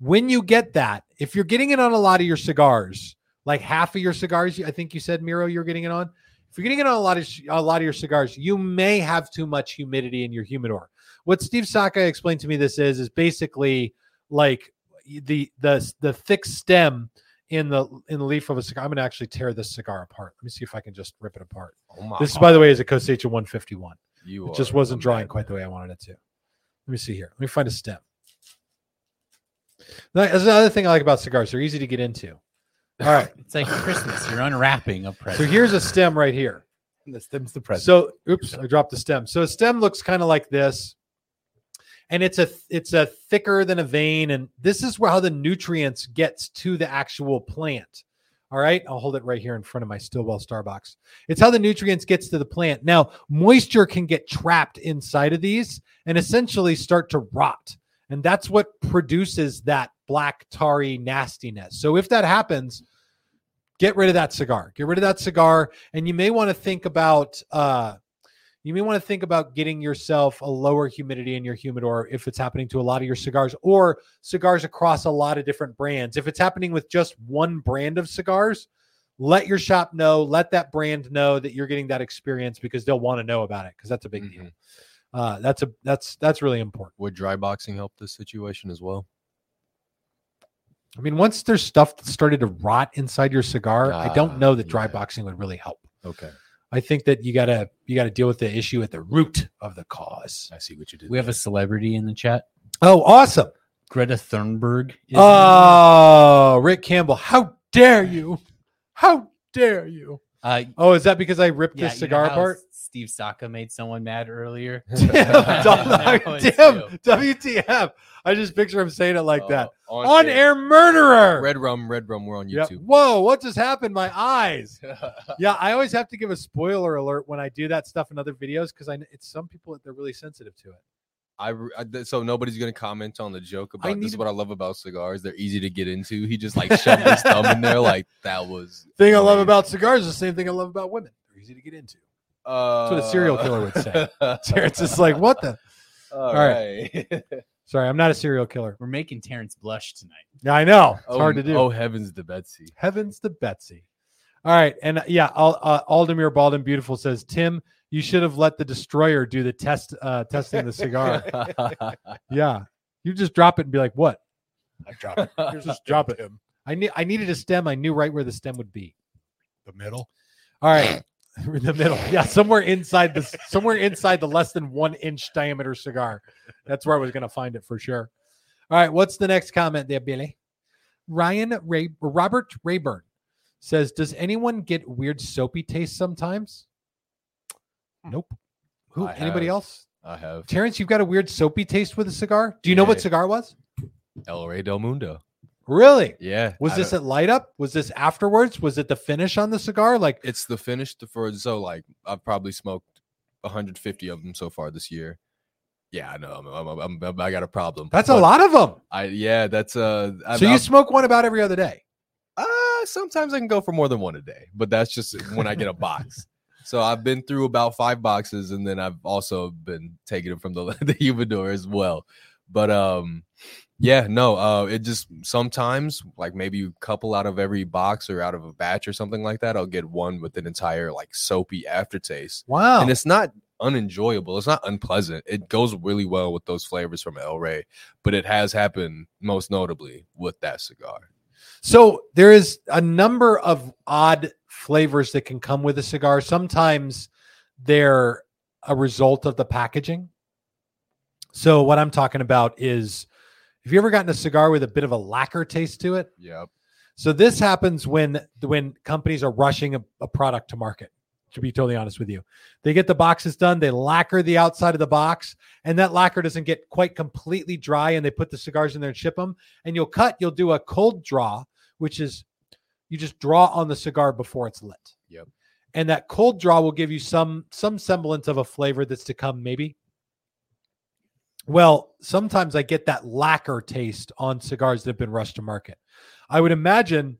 When you get that, if you're getting it on a lot of your cigars, like half of your cigars, I think you said Miro, you're getting it on. If you're getting it on a lot of a lot of your cigars, you may have too much humidity in your humidor. What Steve Saka explained to me this is is basically like the the the thick stem in the in the leaf of a cigar. I'm going to actually tear this cigar apart. Let me see if I can just rip it apart. Oh my This, by the way, is a Cosecha 151. You It just wasn't a drawing quite the way I wanted it to. Let me see here. Let me find a stem. That's another thing I like about cigars. They're easy to get into. All right. It's like Christmas. You're unwrapping a present. So here's a stem right here. The stem's the present. So, oops, I dropped the stem. So a stem looks kind of like this, and it's a it's a thicker than a vein, and this is where how the nutrients gets to the actual plant. All right, I'll hold it right here in front of my Stillwell Starbucks. It's how the nutrients gets to the plant. Now, moisture can get trapped inside of these and essentially start to rot, and that's what produces that black tarry nastiness. So if that happens, get rid of that cigar. Get rid of that cigar, and you may want to think about uh, you may want to think about getting yourself a lower humidity in your humidor if it's happening to a lot of your cigars or cigars across a lot of different brands. If it's happening with just one brand of cigars, let your shop know, let that brand know that you're getting that experience because they'll want to know about it because that's a big deal. Mhm. Uh, that's a that's that's really important. Would dry boxing help this situation as well? I mean, once there's stuff that started to rot inside your cigar, I Ah, don't know that dry yeah. boxing would really help. Okay. I think that you gotta you gotta deal with the issue at the root of the cause. I see what you did. We have a celebrity in the chat. Oh, awesome! Greta Thunberg. is- Oh, Rick Campbell, how dare you? How dare you? uh, Oh, is that because I ripped yeah, this you know cigar apart? Steve Saka made someone mad earlier. Damn, damn. WTF. I just picture him saying it like that. Uh, On air murderer. Red rum, red rum. We're on. YouTube. Whoa, what just happened? My eyes. Yeah, I always have to give a spoiler alert when I do that stuff in other videos because I it's some people that they're really sensitive to it. I, I so nobody's gonna comment on the joke about this. Is what I love about cigars. They're easy to get into. He just like shoved his thumb in there, like that was Thing I love about cigars is the same thing I love about women. They're easy to get into. Uh, what a serial killer would say. Terrence is like, what the? All right. right. Sorry, I'm not a serial killer. We're making Terrence blush tonight. Yeah, I know. It's oh, hard to do. Oh heavens, to Betsy. Heavens to Betsy. All right. And uh, yeah, Al- uh, Aldemir Baldwin Beautiful says, Tim, you should have let the destroyer do the test, uh, testing the cigar. yeah. You just drop it and be like, what? I drop it. Here's Just a drop it. Tim. I need I needed a stem. I knew right where the stem would be. The middle. All right. in the middle. Yeah, somewhere inside the somewhere inside the less than one inch diameter cigar. That's where I was gonna find it for sure. All right, what's the next comment there, Billy? Ryan Ray Robert Rayburn says, Does anyone get weird soapy taste sometimes? Hmm. Nope. Who I anybody have. else? I have Terrence, you've got a weird soapy taste with a cigar. Do you know what cigar was? El Rey del Mundo. Really? Yeah. Was I this at light up? Was this afterwards? Was it the finish on the cigar? Like It's the finish for so like I've probably smoked 150 of them so far this year. Yeah, I know. I'm, I'm, I'm, i got a problem. that's a lot of them. I yeah, that's uh. So you smoke one about every other day. Uh, sometimes I can go for more than one a day, but that's just when I get a box. So I've been through about five boxes, and then I've also been taking them from the the humidor as well. But um, yeah, no, uh, it just sometimes like maybe a couple out of every box or out of a batch or something like that. I'll get one with an entire like soapy aftertaste, Wow. and it's not unenjoyable. It's not unpleasant. It goes really well with those flavors from El Rey, but it has happened most notably with that cigar. So there is a number of odd flavors that can come with a cigar. Sometimes they're a result of the packaging. So what I'm talking about is have you ever gotten a cigar with a bit of a lacquer taste to it? Yep. So this happens when when companies are rushing a, a product to market. To be totally honest with you, they get the boxes done, they lacquer the outside of the box, and that lacquer doesn't get quite completely dry, and they put the cigars in there and ship them. And you'll cut, you'll do a cold draw, which is you just draw on the cigar before it's lit. Yep. And that cold draw will give you some some semblance of a flavor that's to come, maybe. Well, sometimes I get that lacquer taste on cigars that have been rushed to market. I would imagine,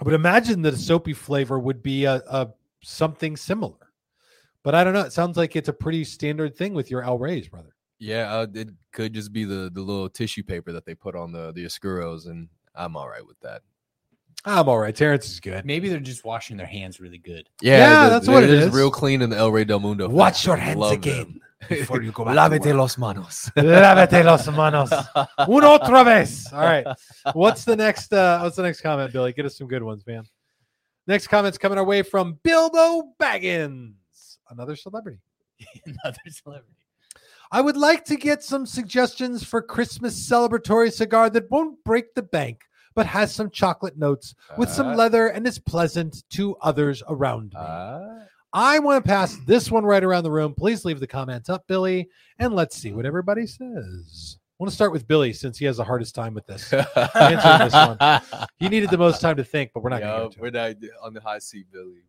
I would imagine that a soapy flavor would be a, a something similar, but I don't know. It sounds like it's a pretty standard thing with your El Reyes, brother. Yeah, uh, it could just be the the little tissue paper that they put on the the Oscuros, and I'm all right with that. I'm all right. Terrence is good. Maybe they're just washing their hands really good. Yeah, the- that's what it is. Real clean in the El Rey del Mundo. Wash your hands Love again before you go back. Lávete los manos. Lávete las manos. Una otra vez. All right. What's the next? Uh, what's the next comment, Billy? Get us some good ones, man. Next comment's coming our way from Bilbo Baggins, another celebrity. Another celebrity. I would like to get some suggestions for Christmas celebratory cigar that won't break the bank, but has some chocolate notes with some Uh, leather and is pleasant to others around me. uh, I want to pass this one right around the room. Please leave the comments up, Billy, and let's see what everybody says. I want to start with Billy since he has the hardest time with this. Answering this one. He needed the most time to think, but we're not Yo, going to. we're not on the high seat, Billy.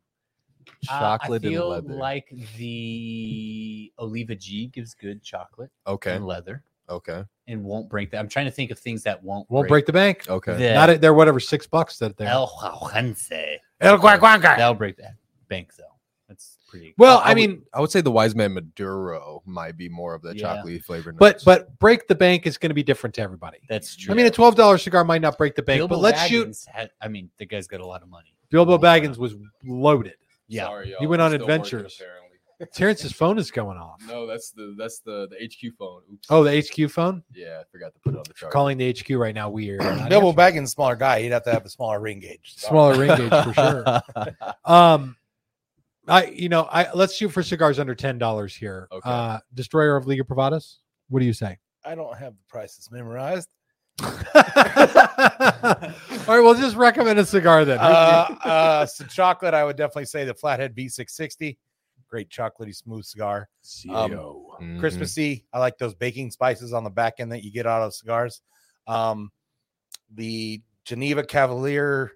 Uh, Chocolate I feel and leather. like the Oliva G gives good chocolate okay, and leather okay, and won't break that. I'm trying to think of things that won't Won't break the bank. okay. The Not at, they're whatever six bucks that they're. El Jaujense. El Guaguanca. That'll break that bank though. That's pretty. Well, I I would- mean, I would say the Wise Man Maduro might be more of the Yeah. chocolatey flavor. but notes. but break the bank is going to be different to everybody. that's true. I mean, a twelve dollar cigar might not break the bank, Bilbo but let's shoot. Had, I mean, the guy's got a lot of money. Bilbo Oh, wow. Baggins was loaded. Yeah. Sorry, He went on still working, adventures. apparently. Terrence's phone is going off. No, that's the that's the the HQ phone. Oops. Oh, the HQ phone. yeah, I forgot to put it on the chart. Calling the HQ right now. Weird. Bilbo Baggins, smaller guy. He'd have to have a smaller ring gauge. So- Smaller ring gauge for sure. Um, I you know I let's shoot for cigars under ten dollars here. Okay. Uh, Destroyer of Liga Privadas. What do you say? I don't have the prices memorized. All right, well, just recommend a cigar then. Uh, uh, so chocolate, I would definitely say the Flathead V660. Great chocolatey, smooth cigar. um, Mhm. Christmassy. I like those baking spices on the back end that you get out of cigars. Um, the Geneva Cavalier.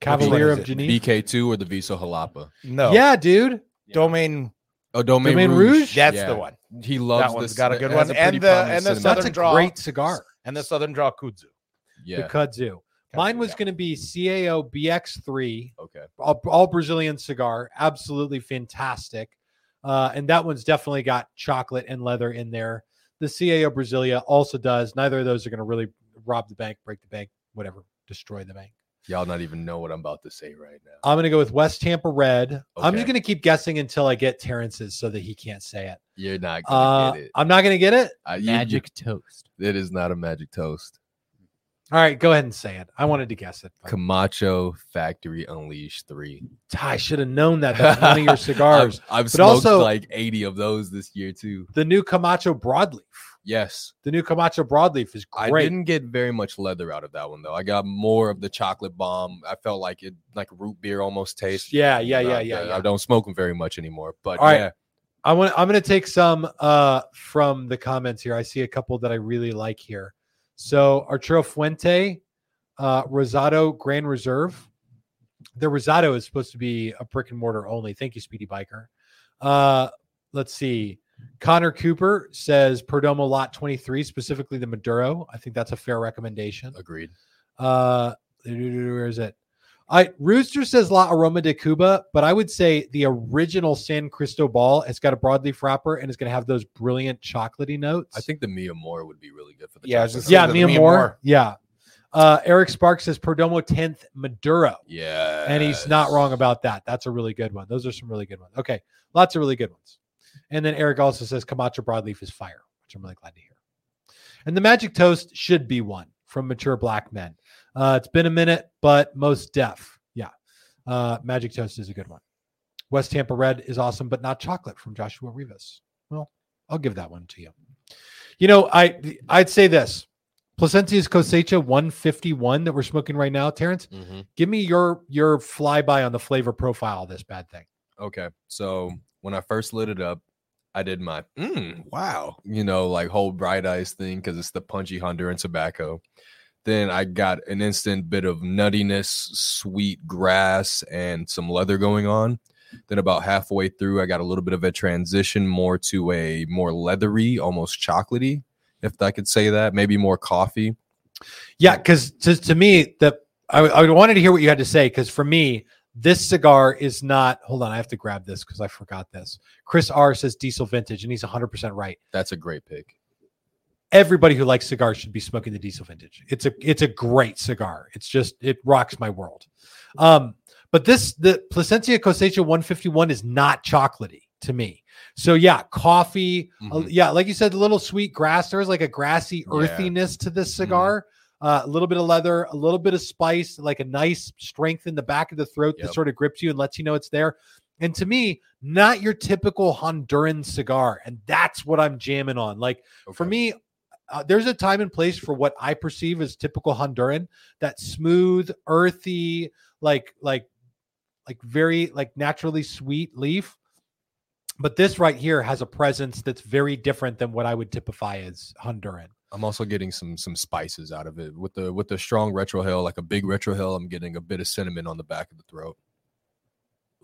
Cavalier of is? Geneva. BK2 or the Viso Jalapa. No. Yeah, dude. Domain. Oh, Domain, Domain Rouge. Rouge? That's Yeah. the one. He loves That one's this. got a good one. a And the- and the cinnamon. That's a Southern Draw. great cigar. And the Southern Draw Kudzu. Yeah. The kudzu. Mine was yeah. going to be CAO BX3, Okay. all, all Brazilian cigar, absolutely fantastic. Uh, and that one's definitely got chocolate and leather in there. The CAO Brasilia also does. Neither of those are going to really rob the bank, break the bank, whatever, destroy the bank. Y'all not even know what I'm about to say right now. I'm going to go with West Tampa Red. I'm just going to keep guessing until I get Terrence's so that he can't say it. You're not gonna Uh, get it. I'm not going to get it. Uh, you- Magic toast. it is not a magic toast. All right, go ahead and say it. I wanted to guess it. but- Camacho Factory Unleashed three. I should have known that. That's one of your cigars. I've, I've But smoked also- like 80 of those this year too. the new Camacho Broadleaf. Yes. The new Camacho Broadleaf is great. I didn't get very much leather out of that one though. I got more of the chocolate bomb. I felt like it like root beer almost taste. Yeah, yeah, yeah, I- yeah, I, don't smoke them very much anymore. But All right. yeah, I want. I'm going to take some uh, from the comments here. I see a couple that I really like here. So Arturo Fuente, uh, Rosado Grand Reserve. The Rosado is supposed to be a brick and mortar only. Thank you, Speedy Biker. Uh, let's see. Connor Cooper says Perdomo Lot 23, specifically the Maduro. I think that's a fair recommendation. agreed. Uh, where is it? I Rooster says La Aroma de Cuba, but I would say the original San Cristobal It's got a broadleaf wrapper and it's going to have those brilliant chocolatey notes. I think the Mi Amor would be really good for the Yeah, chocolate. just yeah, Mia Mi Amor. Moore. Yeah. Uh, Eric Sparks says Perdomo 10th Maduro, yeah. and he's not wrong about that. That's a really good one. Those are some really good ones. Okay, lots of really good ones. And then Eric also says Camacho broadleaf is fire, which I'm really glad to hear. And the Magic Toast should be one from Mature Black Men. Uh, it's been a minute, but most deaf. Yeah. Uh, Magic Toast is a good one. West Tampa Red is awesome, but not chocolate from Joshua Rivas. Well, I'll give that one to you. You know, I I'd say this. Plasencia's Cosecha 151 that we're smoking right now, Terrence. Mhm. Give me your your flyby on the flavor profile of this bad thing. Okay. So when I first lit it up, I did my mm, wow, you know, like whole bright eyes thing because it's the punchy Honduran tobacco. Then I got an instant bit of nuttiness, sweet grass, and some leather going on. Then about halfway through, I got a little bit of a transition more to a more leathery, almost chocolatey, if I could say that. Maybe more coffee. Yeah, because to, to me, the I, I wanted to hear what you had to say because for me, this cigar is not. Hold on, I have to grab this because I forgot this. Chris R says diesel vintage, and he's 100 percent right. That's a great pick. Everybody who likes cigars should be smoking the diesel vintage. It's a it's a great cigar. It's just it rocks my world. Um, but this the Plasencia Cosecha 151 is not chocolatey to me. So yeah, coffee. uh, Mhm. yeah, like you said, a little sweet grass. There's like a grassy Yeah. earthiness to this cigar. Uh, a little bit of leather, a little bit of spice, like a nice strength in the back of the throat that sort of grips you and lets you know it's there. And to me, not your typical Honduran cigar, and that's what I'm jamming on. Like for me, uh, there's a time and place for what I perceive as typical Honduran. That smooth, earthy, like like like very like naturally sweet leaf. But this right here has a presence that's very different than what I would typify as Honduran. I'm also getting some some spices out of it with the with the strong retrohale, like a big retrohale. I'm getting a bit of cinnamon on the back of the throat.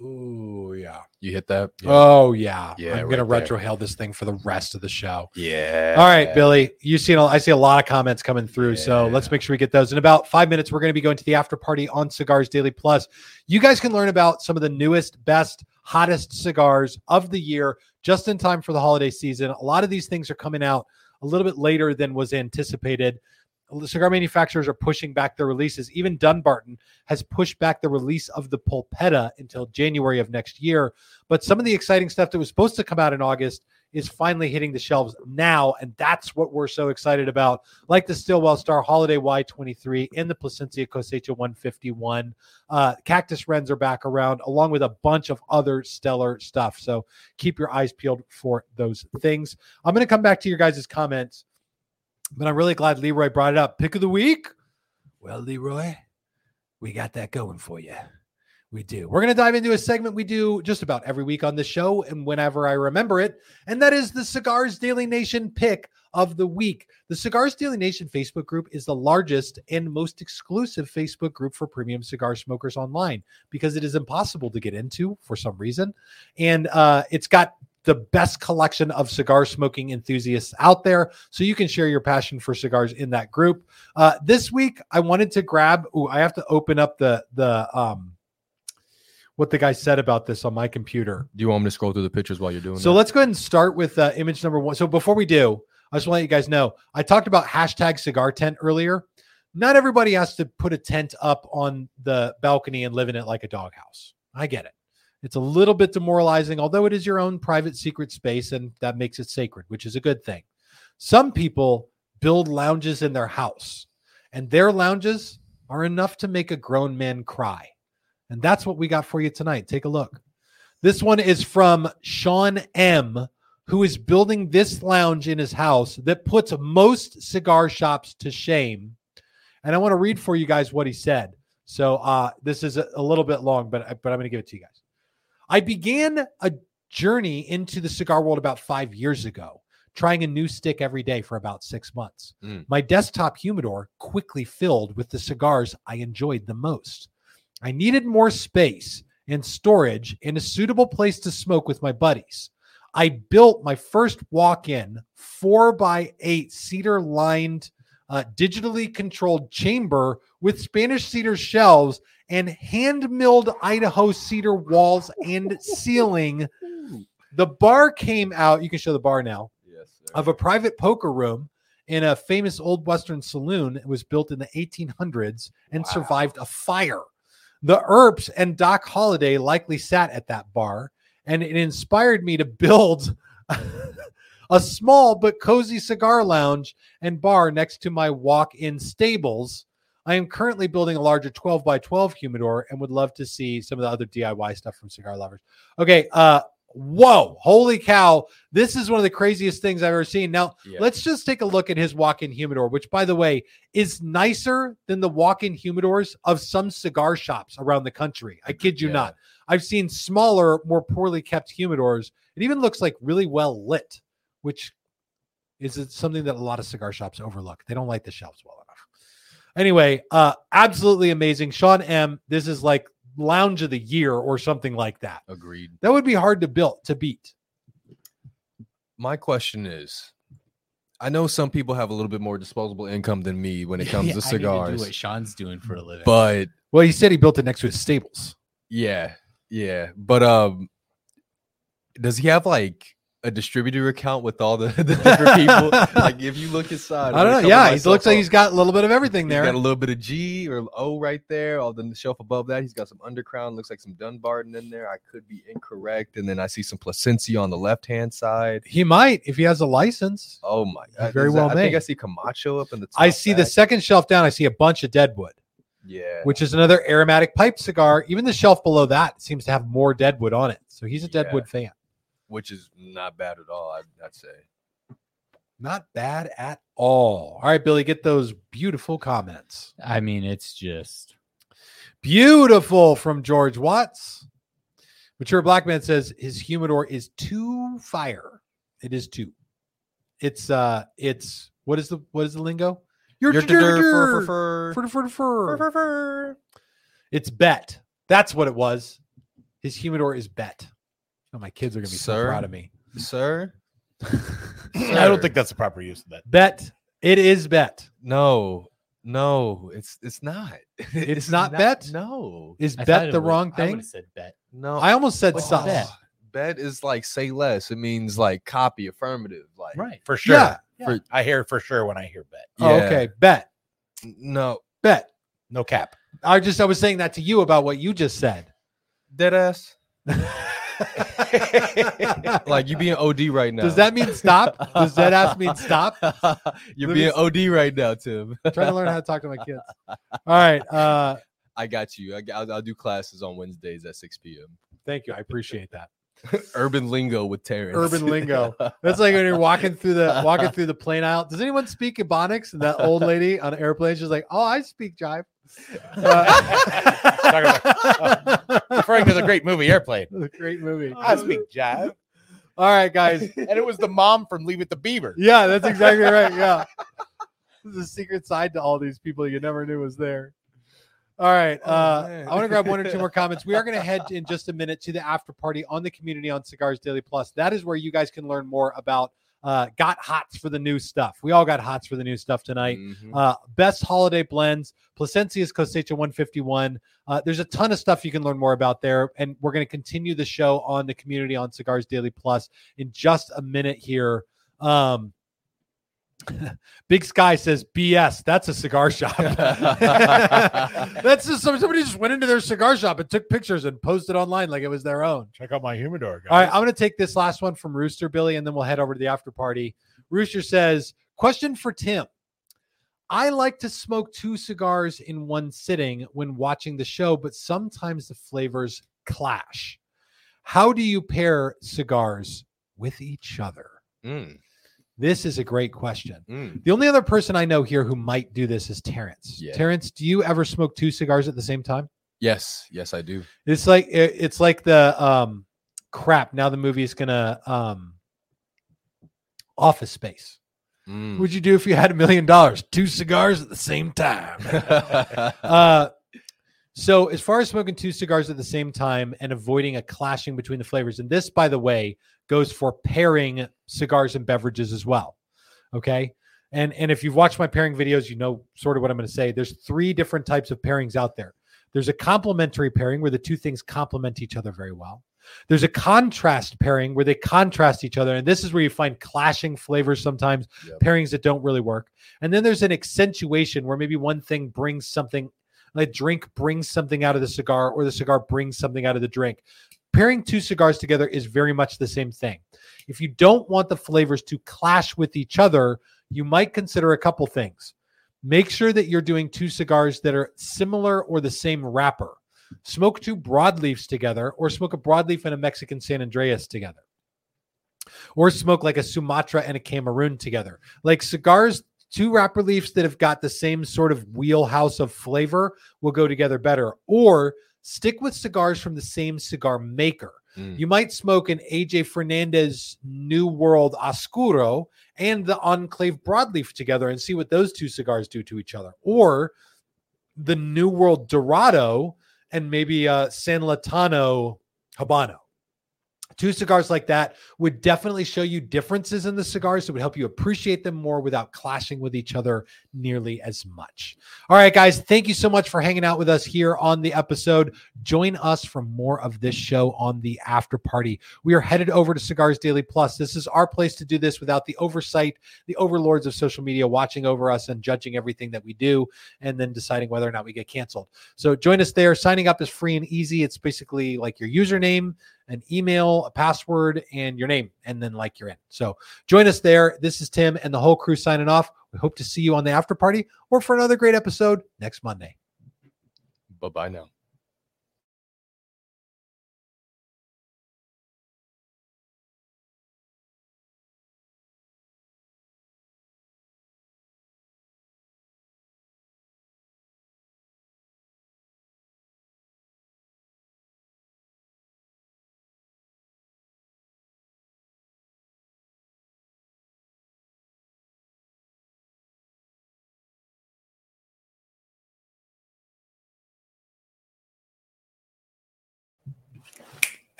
Ooh, yeah. You hit that? Oh yeah. Yeah, I'm gonna retro retrohale this thing for the rest of the show. yeah. All right, Billy. You seen? I see a lot of comments coming through. So let's make sure we get those. In about five minutes, we're going to be going to the after party on Cigars Daily Plus. You guys can learn about some of the newest, best, hottest cigars of the year just in time for the holiday season. A lot of these things are coming out a little bit later than was anticipated. cigar manufacturers are pushing back their releases. Even Dunbarton has pushed back the release of the Pulpetta until January of next year. But some of the exciting stuff that was supposed to come out in August is finally hitting the shelves now. And that's what we're so excited about, like the Stillwell Star Holiday Y23 and the Plasencia Cosecha 151. Uh, Cactus Wrens are back around, along with a bunch of other stellar stuff. So keep your eyes peeled for those things. I'm going to come back to your guys' comments, but I'm really glad Leroy brought it up. Pick of the week? Well, Leroy, we got that going for you. We do. We're going to dive into a segment we do just about every week on the show and whenever I remember it. And that is the Cigars Daily Nation pick of the week. The Cigars Daily Nation Facebook group is the largest and most exclusive Facebook group for premium cigar smokers online because it is impossible to get into for some reason. And uh, it's got the best collection of cigar smoking enthusiasts out there. So you can share your passion for cigars in that group. Uh, this week, I wanted to grab, ooh, I have to open up the, the, um, what the guy said about this on my computer. Do you want me to scroll through the pictures while you're doing So that? let's go ahead and start with uh, image number one. So before we do, I just want to let you guys know I talked about hashtag cigar tent earlier. Not everybody has to put a tent up on the balcony and live in it like a doghouse. I get it. It's a little bit demoralizing, although it is your own private secret space and that makes it sacred, which is a good thing. Some people build lounges in their house, and their lounges are enough to make a grown man cry. And that's what we got for you tonight. Take a look. This one is from Sean M, who is building this lounge in his house that puts most cigar shops to shame. And I want to read for you guys what he said. So uh, this is a, a little bit long, but I- but I'm going to give it to you guys. I began a journey into the cigar world about five years ago, trying a new stick every day for about six months. Mm. My desktop humidor quickly filled with the cigars I enjoyed the most. I needed more space and storage and a suitable place to smoke with my buddies. I built my first walk in four by eight cedar lined, uh, digitally controlled chamber with Spanish cedar shelves and hand milled Idaho cedar walls and ceiling. The bar came out, you can show the bar now, yes, sir. of a private poker room in a famous old Western saloon. It was built in the 1800s and Wow. survived a fire. The Earps and Doc Holliday likely sat at that bar, and it inspired me to build a small but cozy cigar lounge and bar next to my walk in stables. I am currently building a larger 12 by 12 humidor and would love to see some of the other DIY stuff from cigar lovers. Okay, uh whoa, holy cow. This is one of the craziest things I've ever seen. Now, Yeah. let's just take a look at his walk-in humidor, which by the way is nicer than the walk-in humidors of some cigar shops around the country. I kid you Yeah. not. I've seen smaller, more poorly kept humidors. It even looks like really well lit, which is something that a lot of cigar shops overlook. They don't light the shelves well enough. Anyway, uh, absolutely amazing. Sean M. This is like lounge of the year or something like that. Agreed. That would be hard to build to beat. My question is, I know some people have a little bit more disposable income than me when it comes Yeah, to I need do cigars, what Sean's doing for a living. but Well, he said he built it next to his stables. yeah, yeah. But um, does he have like a distributor account with all the, the different people? like if you look inside, I don't know. Yeah, he looks like he's got a little bit of everything there. got a little bit of G or O right there. All the shelf above that, he's got some undercrown. Looks like some Dunbarton in there. I could be incorrect. And then I see some Plasencia on the left hand side. He might if he has a license. Oh my! Very well I think made. I see Camacho up in the. Top I see the second shelf down. I see a bunch of Deadwood, Yeah. which is another aromatic pipe cigar. Even the shelf below that seems to have more Deadwood on it. So he's a Yeah. Deadwood fan. Which is not bad at all. I'd, I'd say. Not bad at all. All right, Billy, get those beautiful comments. I mean, it's just Beautiful from George Watts. Mature Black Man says his humidor is too fire. It is too. It's uh it's what is the what is the lingo? Your. It's bet. That's what it was. His humidor is bet. Oh, my kids are gonna be so proud of me. Sir, I don't think that's the proper use of that. Bet. It is bet. no, no, it's it's not. It's not bet? No, Is I thought bet it the would- wrong I thing? would have said bet. no. I almost said What's sus. bet? bet is like say less. It means like copy, affirmative. Like Right. For sure. Yeah. For- I hear for sure when I hear bet. Oh, Yeah. okay. Bet. No, Bet. No cap. I just I was saying that to you about what you just said. dead ass. Like you being OD right now. Does that mean stop? Does that ass mean stop? You're Let me being OD right now, Tim. I'm trying to learn how to talk to my kids. All right. Uh, I got you. I, will I'll do classes on Wednesdays at 6 p.m. thank you. I appreciate that. Urban lingo with Terrence. Urban lingo. That's like when you're walking through the walking through the plane aisle. Does anyone speak Ebonics? And that old lady on an airplane, she's like, "Oh, I speak jive." Uh, Referring to the great movie Airplane. great movie. I speak jive. All right, guys. And it was the mom from Leave It to Beaver. Yeah, that's exactly right. Yeah. There's a secret side to all these people you never knew was there. All right. Oh, uh, man. I want to grab one or two more comments. We are going to head in just a minute to the after party on the community on Cigars Daily Plus. That is where you guys can learn more about uh, got hots for the new stuff. We all got hots for the new stuff tonight. Mhm. Uh, best holiday blends, Plasencia's Cosecha 151. Uh, there's a ton of stuff you can learn more about there. And we're going to continue the show on the community on Cigars Daily Plus in just a minute here. Um, Big Sky says BS. That's a cigar shop. That's just somebody just went into their cigar shop and took pictures and posted online like it was their own. Check out my humidor, guys. All right, I'm going to take this last one from Rooster Billy, and then we'll head over to the after party. Rooster says, "Question for Tim: I like to smoke two cigars in one sitting when watching the show, but sometimes the flavors clash. How do you pair cigars with each other?" Mm, This is a great question. mm. The only other person I know here who might do this is Terrence. Yeah. Terrence, do you ever smoke two cigars at the same time? Yes, yes, I do. It's like it- it's like the um crap. Now the movie is gonna um Office Space. Mm. What'd you do if you had a million dollars? Two cigars at the same time. uh, so as far as smoking two cigars at the same time and avoiding a clashing between the flavors, and this, by the way, goes for pairing cigars and beverages as well. Okay. And and if you've watched my pairing videos, you know sort of what I'm going to say. There's three different types of pairings out there. There's a complementary pairing where the two things complement each other very well. There's a contrast pairing where they contrast each other. And this is where you find clashing flavors sometimes, Yep. pairings that don't really work. And then there's an accentuation where maybe one thing brings something, like drink brings something out of the cigar, or the cigar brings something out of the drink. Pairing two cigars together is very much the same thing. If you don't want the flavors to clash with each other, you might consider a couple things. Make sure that you're doing two cigars that are similar or the same wrapper. Smoke two broadleafs together, or smoke a broadleaf and a Mexican San Andreas together. Or smoke like a Sumatra and a Cameroon together. Like cigars, two wrapper leaves that have got the same sort of wheelhouse of flavor will go together better. Or stick with cigars from the same cigar maker. Mm. You might smoke an AJ Fernandez New World Oscuro and the Enclave Broadleaf together and see what those two cigars do to each other. Or the New World Dorado and maybe a San Lotano Habano. Two cigars like that would definitely show you differences in the cigars. It would help you appreciate them more without clashing with each other nearly as much. All right, guys, thank you so much for hanging out with us here on the episode. Join us for more of this show on the after party. We are headed over to Cigars Daily Plus. This is our place to do this without the oversight, the overlords of social media watching over us and judging everything that we do and then deciding whether or not we get canceled. So join us there. Signing up is free and easy. It's basically like your username, an email, a password, and your name, and then like you're in. So join us there. This is Tim and the whole crew signing off. We hope to see you on the after party or for another great episode next Monday. Bye bye now.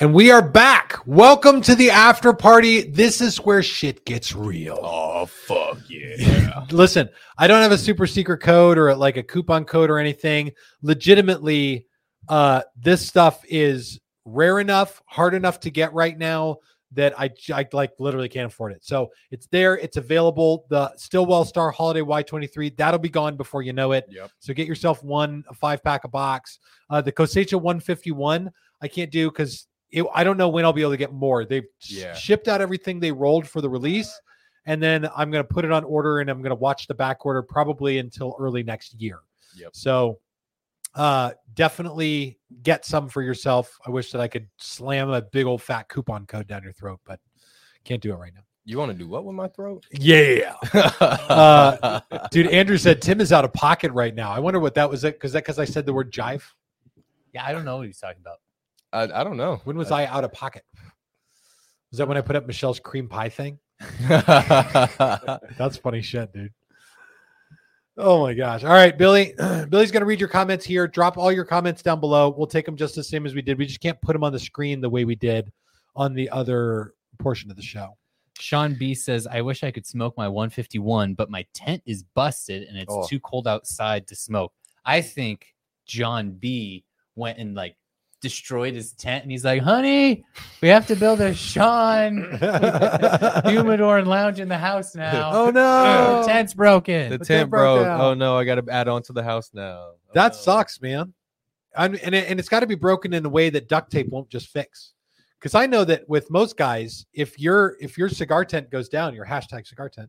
And we are back. Welcome to the after party. This is where shit gets real. Oh fuck yeah. Listen, I don't have a super secret code or like a coupon code or anything. Legitimately, uh, this stuff is rare enough, hard enough to get right now that I like literally can't afford it. So it's there, it's available. The Stillwell Star Holiday Y23 that'll be gone before you know it. Yep. So get yourself one a five pack a box. Uh, the Cosecha 151 I can't do because I don't know when I'll be able to get more. They've Yeah. shipped out everything they rolled for the release, and then I'm going to put it on order and I'm going to watch the back order probably until early next year. Yep. So uh definitely get some for yourself. I wish that I could slam a big old fat coupon code down your throat, but can't do it right now. You want to do what with my throat? Yeah. uh, Dude, Andrew said Tim is out of pocket right now. I wonder what that was it because that because I said the word jive. Yeah, I don't know what he's talking about. I, I don't know. When was I out of pocket? Was that when I put up Michelle's cream pie thing? That's funny shit, dude. Oh my gosh. All right, Billy. Billy's going to read your comments here. Drop all your comments down below. We'll take them just the same as we did. We just can't put them on the screen the way we did on the other portion of the show. Sean B says, I wish I could smoke my 151, but my tent is busted and it's Oh. too cold outside to smoke. I think John B went and like destroyed his tent and he's like, honey, we have to build a Sean humidor and lounge in the house now. Oh no. The tent's broken. the The tent tent broke broke. Oh no, I got to add on to the house now. Oh, That no. sucks, man. I'm, and it, and it's got to be broken in a way that duct tape won't just fix. Because I know that with most guys, if your if your cigar tent goes down, your hashtag cigar tent,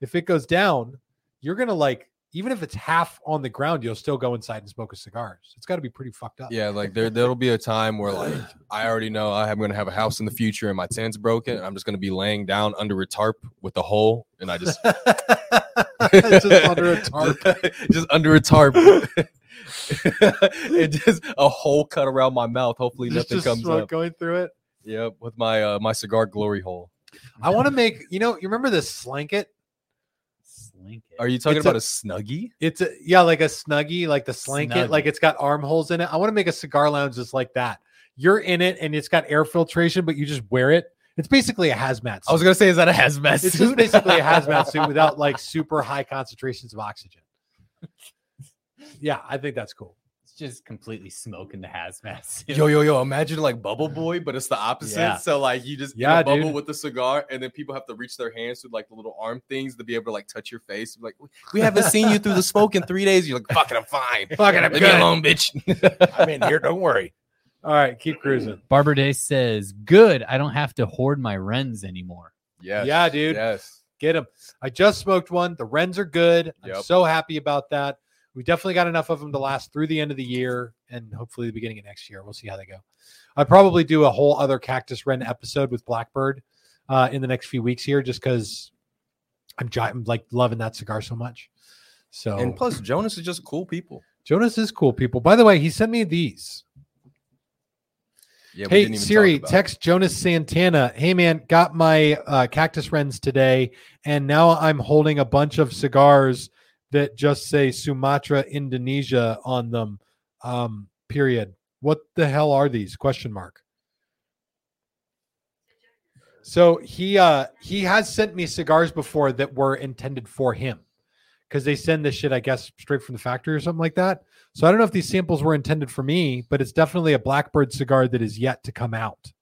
if it goes down, you're gonna like even if it's half on the ground, you'll still go inside and smoke a cigar. So it's got to be pretty fucked up. Yeah, like there there'll be a time where like I already know I'm gonna have a house in the future and my tent's broken and I'm just gonna be laying down under a tarp with a hole and I just just under a tarp. just under a tarp. it just a hole cut around my mouth. Hopefully Just, nothing just comes smoke up. going through it. Yep, with my uh my cigar glory hole. I want to make you know you remember this slanket? Slink it. Are you talking It's about a, snuggie? It's a yeah, like a snuggie, like the slanket, Snuggie. like it's got armholes in it. I want to make a cigar lounge just like that. You're in it and it's got air filtration, but you just wear it. It's basically a hazmat. I was gonna say, is that a hazmat It's just suit? basically a hazmat suit without like super high concentrations of oxygen. Yeah, I think that's cool. Just completely smoking the hazmat. suit. Yo, yo, yo! Imagine like Bubble Boy, but it's the opposite. Yeah. So like you just Yeah, yeah, bubble dude. with the cigar, and then people have to reach their hands through like the little arm things to be able to like touch your face. Like we haven't seen you through the smoke in three days. You're like, fucking, I'm fine. Fucking, I'm Leave me alone, bitch. I'm in here. Don't worry. All right, keep cruising. Barber Day says, "Good. I don't have to hoard my Wrens anymore." yes. Yeah, dude. Yes. Get them. I just smoked one. The Wrens are good. I'm so happy about that. We definitely got enough of them to last through the end of the year and hopefully the beginning of next year. We'll see how they go. I'd probably do a whole other Cactus Wren episode with Blackbird uh, in the next few weeks here, just because I'm, gi- I'm like loving that cigar so much. So And plus, Jonas is just cool people. Jonas is cool, people. By the way, he sent me these. Yeah. Hey Siri, talk about it. text Jonas Santana. Hey man, got my uh, cactus wrens today, and now I'm holding a bunch of cigars that just say Sumatra, Indonesia on them. Um, period. What the hell are these? Question mark. So he uh he has sent me cigars before that were intended for him because they send this shit, I guess, straight from the factory or something like that. So I don't know if these samples were intended for me, but it's definitely a Blackbird cigar that is yet to come out.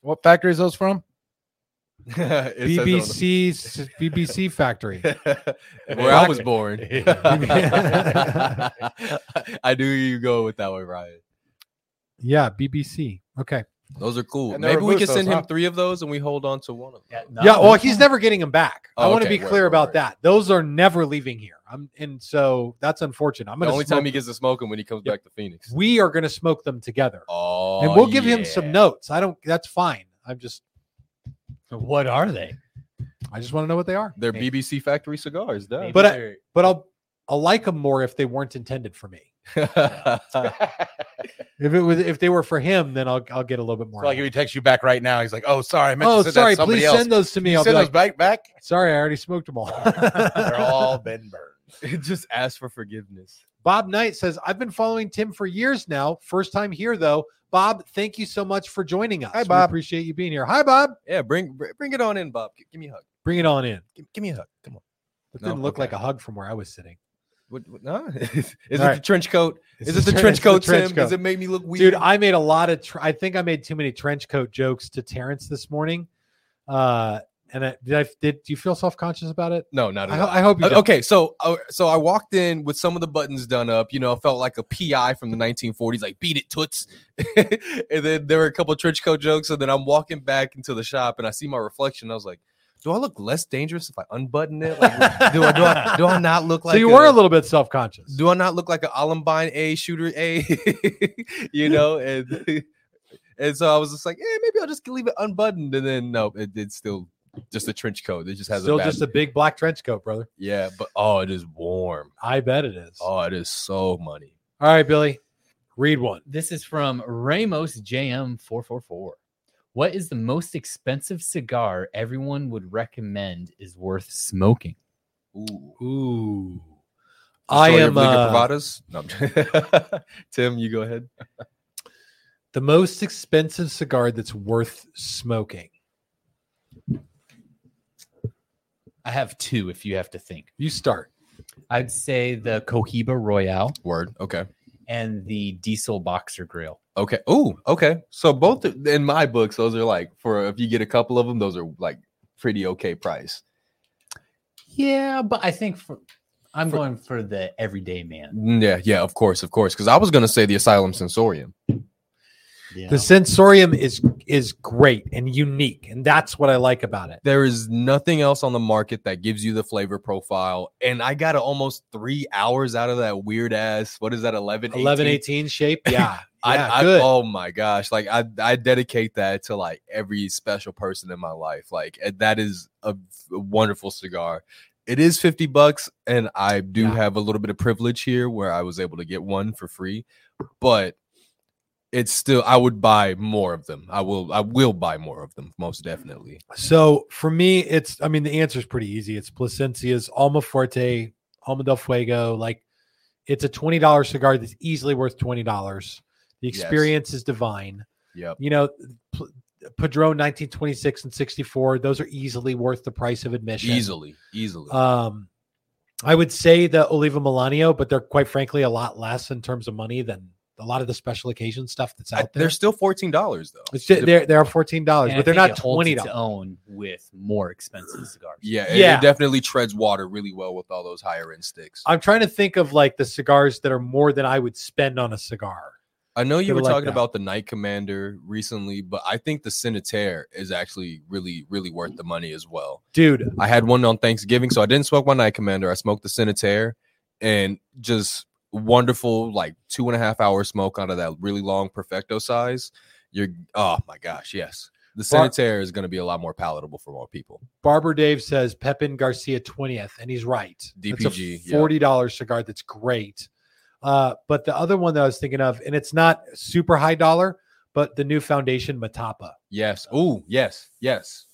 What factory is those from? It says on the- BBC BBC factory. Where I was born. I knew you go with that one, Ryan. Yeah, BBC. Okay. Those are cool. Maybe we can send him huh? three of those and we hold on to one of them. Yeah, Yeah, well, he's never getting them back. Oh, I Oh, want to be clear word, about word. that. Those are never leaving here. I'm and so that's unfortunate. I'm The gonna only time he gets to smoke them when he comes Yep. back to Phoenix. we are gonna smoke them together. Oh, and we'll give him some notes. I don't that's fine. I'm just What are they? I just want to know what they are. They're Maybe- BBC factory cigars, though. But I- But I'll I'll like them more if they weren't intended for me. If it was if they were for him, then I'll I'll get a little bit more. So like if he texts you back right now, he's like, "Oh, sorry, I meant oh, to send sorry. to somebody Please else." send those to me. I'll send like, those back back. sorry, I already smoked them all. They're all been burned. Just ask for forgiveness. Bob Knight says, I've been following Tim for years now. First time here, though. Bob, thank you so much for joining us. Hi, We Bob. appreciate you being here. Hi, Bob. Yeah, bring bring it on in, Bob. Give me a hug. Bring it on in. Give, give me a hug. Come on. It No, didn't look like a hug from where I was sitting. What, what, no? is it All the trench coat? It's Is it the tre- trench it's the coat, trench Tim? Does coat. it make me look weird? Dude, I made a lot of. Tr- I think I made too many trench coat jokes to Terrence this morning. Uh, and I, did I did do you feel self conscious about it? no, not at all. I hope you. Don't. Okay, so uh, so I walked in with some of the buttons done up. You know, I felt like a PI from the 1940s, like "beat it, toots." and then there were a couple trench coat jokes, and then I'm walking back into the shop, and I see my reflection. I was like, "Do I look less dangerous if I unbutton it? Like, do I do I do I not look like so you were a little bit self conscious. do I not look like an Columbine A shooter A? you know, and and so I was just like, eh, maybe I'll just leave it unbuttoned, and then no, it did still just a trench coat. It just has Still a just a big black trench coat, brother. yeah, but oh, it is warm. I bet it is. Oh, it is so money. All right, Billy, read one. This is from Ramos JM444. What is the most expensive cigar everyone would recommend is worth smoking? Ooh, Ooh, I am uh, No, Tim, you go ahead. the most expensive cigar that's worth smoking. I have two if you have to think. You start. I'd say the Cohiba Royale Word. Okay. and the Diesel Boxer Grill. Okay. Ooh. Okay. So both in my books, those are like for if you get a couple of them, those are like pretty okay price. Yeah, but I think for I'm For- going for the everyday man. Mm, Yeah. Yeah. Of course. Of course. Because I was gonna say the Asylum Sensorium. Yeah. The sensorium is is great and unique, and that's what I like about it. There is nothing else on the market that gives you the flavor profile. And I got almost three hours out of that weird ass. What is that? 11, 11, 18? 18 shape. Yeah. I, yeah, I good. oh my gosh, like I I dedicate that to like every special person in my life. Like that is a, a wonderful cigar. It is 50 bucks and I do Yeah. have a little bit of privilege here where I was able to get one for free, but it's still I would buy more of them. I will I will buy more of them most definitely. So for me, it's I mean the answer is pretty easy. It's Plasencia's Alma Forte, Alma del Fuego. Like it's a twenty dollar cigar that's easily worth twenty dollars. The Yes. experience is divine. Yep. You know, P- Padron nineteen twenty six and sixty four. Those are easily worth the price of admission. Easily, easily. Um, I would say the Oliva Melanio, but they're quite frankly a lot less in terms of money than a lot of the special occasion stuff that's I- out there. they're still $14 though. It's ju- they're they're fourteen dollars, but they're not it holds twenty its dollars. own with more expensive cigars. Yeah, it- Yeah. it definitely treads water really well with all those higher end sticks. I'm trying to think of like the cigars that are more than I would spend on a cigar. I know you Kinda were like talking that. about the Night Commander recently, but I think the Senatare is actually really, really worth the money as well. Dude, I had one on Thanksgiving, so I didn't smoke my Night Commander. I smoked the Senatare and just wonderful, like two and a half hour smoke out of that really long Perfecto size. You're, oh my gosh, yes. The Bar- is going to be a lot more palatable for more people. Barber Dave says Pepin Garcia 20th, and he's right. That's DPG, a $40 cigar that's great. Uh, but the other one that I was thinking of, and it's not super high dollar, but the new Foundation Metapa. Yes. Oh, yes, yes.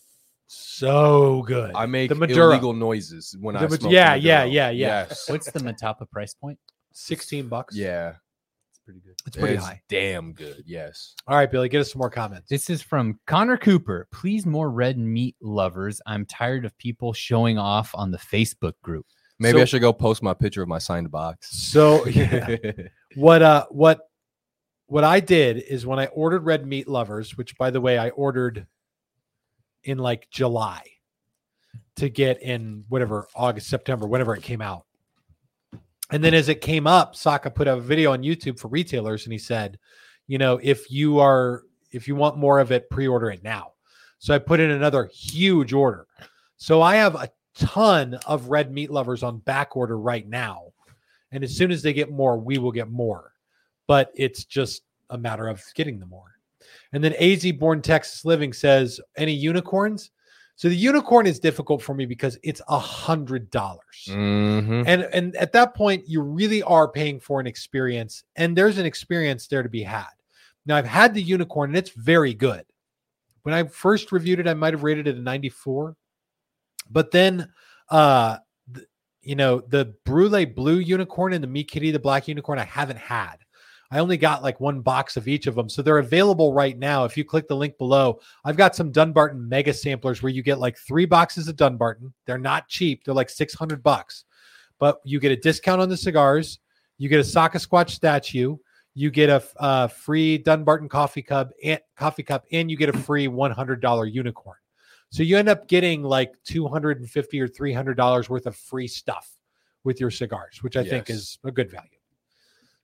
So good. I make the Maduro. illegal noises when The I smoke. yeah, the yeah, yeah, yeah. Yes. What's the Metapa price point? 16 bucks. yeah. It's pretty good. It's pretty It's high. Damn good. Yes. All right, Billy, get us some more comments. This is from Connor Cooper. Please, more red meat lovers. I'm tired of people showing off on the Facebook group. Maybe So- I should go post my picture of my signed box. So yeah. what uh what what I did is when I ordered red meat lovers, which by the way I ordered in like July to get in whatever August, September, whenever it came out. And then as it came up, Saka put a video on YouTube for retailers and he said, you know, if you are if you want more of it, pre-order it now. So I put in another huge order. So I have a ton of red meat lovers on back order right now. And as soon as they get more, we will get more. But it's just a matter of getting them more. And then AZ Born Texas Living says, any unicorns? So the unicorn is difficult for me because it's a hundred dollars. Mhm. And and at that point, you really are paying for an experience, and there's an experience there to be had. Now I've had the unicorn and it's very good. When I first reviewed it, I might have rated it a 94. But then uh th- you know, the Brulee Blue Unicorn and the Mi Querida, the Black Unicorn, I haven't had. I only got like one box of each of them. So they're available right now. If you click the link below, I've got some Dunbarton mega samplers where you get like three boxes of Dunbarton. They're not cheap, they're like 600 bucks. but you get a discount on the cigars. You get a Sasquatch statue. You get a, uh, free Dunbarton coffee cup and coffee cup, and you get a free one hundred dollar unicorn. So you end up getting like two hundred and fifty or three hundred dollars worth of free stuff with your cigars, which I think is a good value.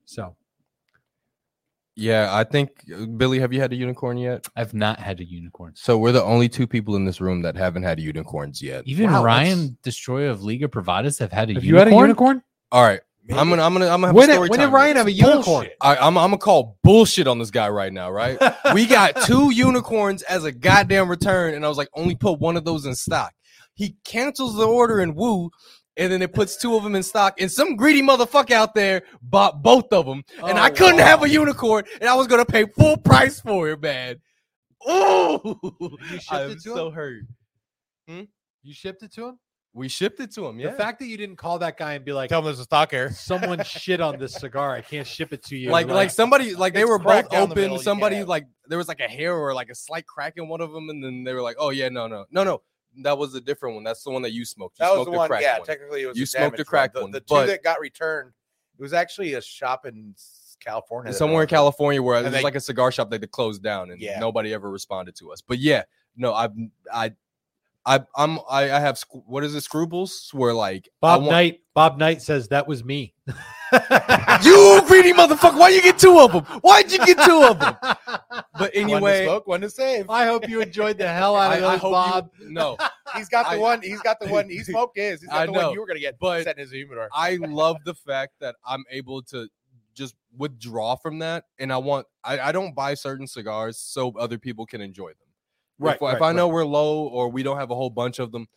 So Yeah, I think uh, Billy, have you had a unicorn yet? I've not had a unicorn. So we're the only two people in this room that haven't had unicorns yet. Even Wow, Ryan, destroyer of Liga Privadas, have had a have unicorn. you had a unicorn? All right, I'm gonna, I'm gonna, I'm gonna have When a did, story when did time Ryan have a unicorn? I, I'm, I'm gonna call bullshit on this guy right now, right? we got two unicorns as a goddamn return, and I was like, only put one of those in stock. He cancels the order in Woo, and then it puts two of them in stock. And some greedy motherfucker out there bought both of them, and oh, I Oh, couldn't wow. have a unicorn, and I was gonna pay full price for it, man. Ooh, shipped I'm it to so him? hurt. Hmm? You shipped it to him? We shipped it to him. Yeah, The fact that you didn't call that guy and be like, Tell them there's a stock error. someone shit on this cigar. I can't ship it to you. like like somebody like they were both cracked down the open. middle, Somebody can't have it. like there was like a hair or like a slight crack in one of them, and then they were like, "Oh yeah, no, no, no, no." That was a different one. That's the one that you smoked. You That was the one. Yeah, one. technically it was. You a smoked a cracked The, one, the but- two that got returned, it was actually a shop in California. Somewhere in. California where it was like a cigar shop that they closed down, and Yeah. nobody ever responded to us. But yeah, no, I've I. I, I'm I, I have what is it scruples where like Bob want- Knight. Bob Knight says that was me. you greedy motherfucker why you get two of them why'd you get two of them but anyway, One to anyway smoke, one to save. I hope you enjoyed the hell out of I those, hope Bob. you no He's got the I- one. He's got the one. He smoked his. He's got I the know, one you were gonna get. but- set in his humidor. I love the fact that I'm able to just withdraw from that, and I want I, I don't buy certain cigars so other people can enjoy them. Right, If, right, if I know right. we're low or we don't have a whole bunch of them,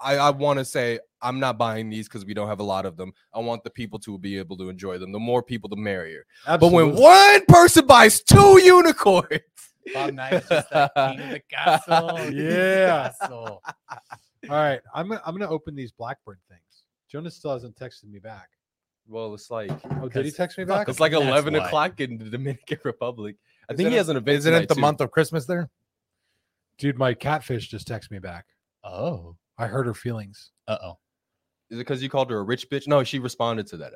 I, I want to say I'm not buying these because we don't have a lot of them. I want the people to be able to enjoy them. The more people, the merrier. But when one person buys two unicorns, Bob Knight is just like king of the castle. king of the Yeah. castle. All right, I'm gonna, I'm gonna open these Blackbird things. Jonas still hasn't texted me back. well, it's like Oh, did he text me back? it's like 11 why. o'clock in the Dominican Republic. I Isn't think he it- has an event. Isn't it the too. month of Christmas there? Dude, my catfish just texted me back. Oh. I hurt her feelings. Uh oh. Is it because you called her a rich bitch? No, she responded to that.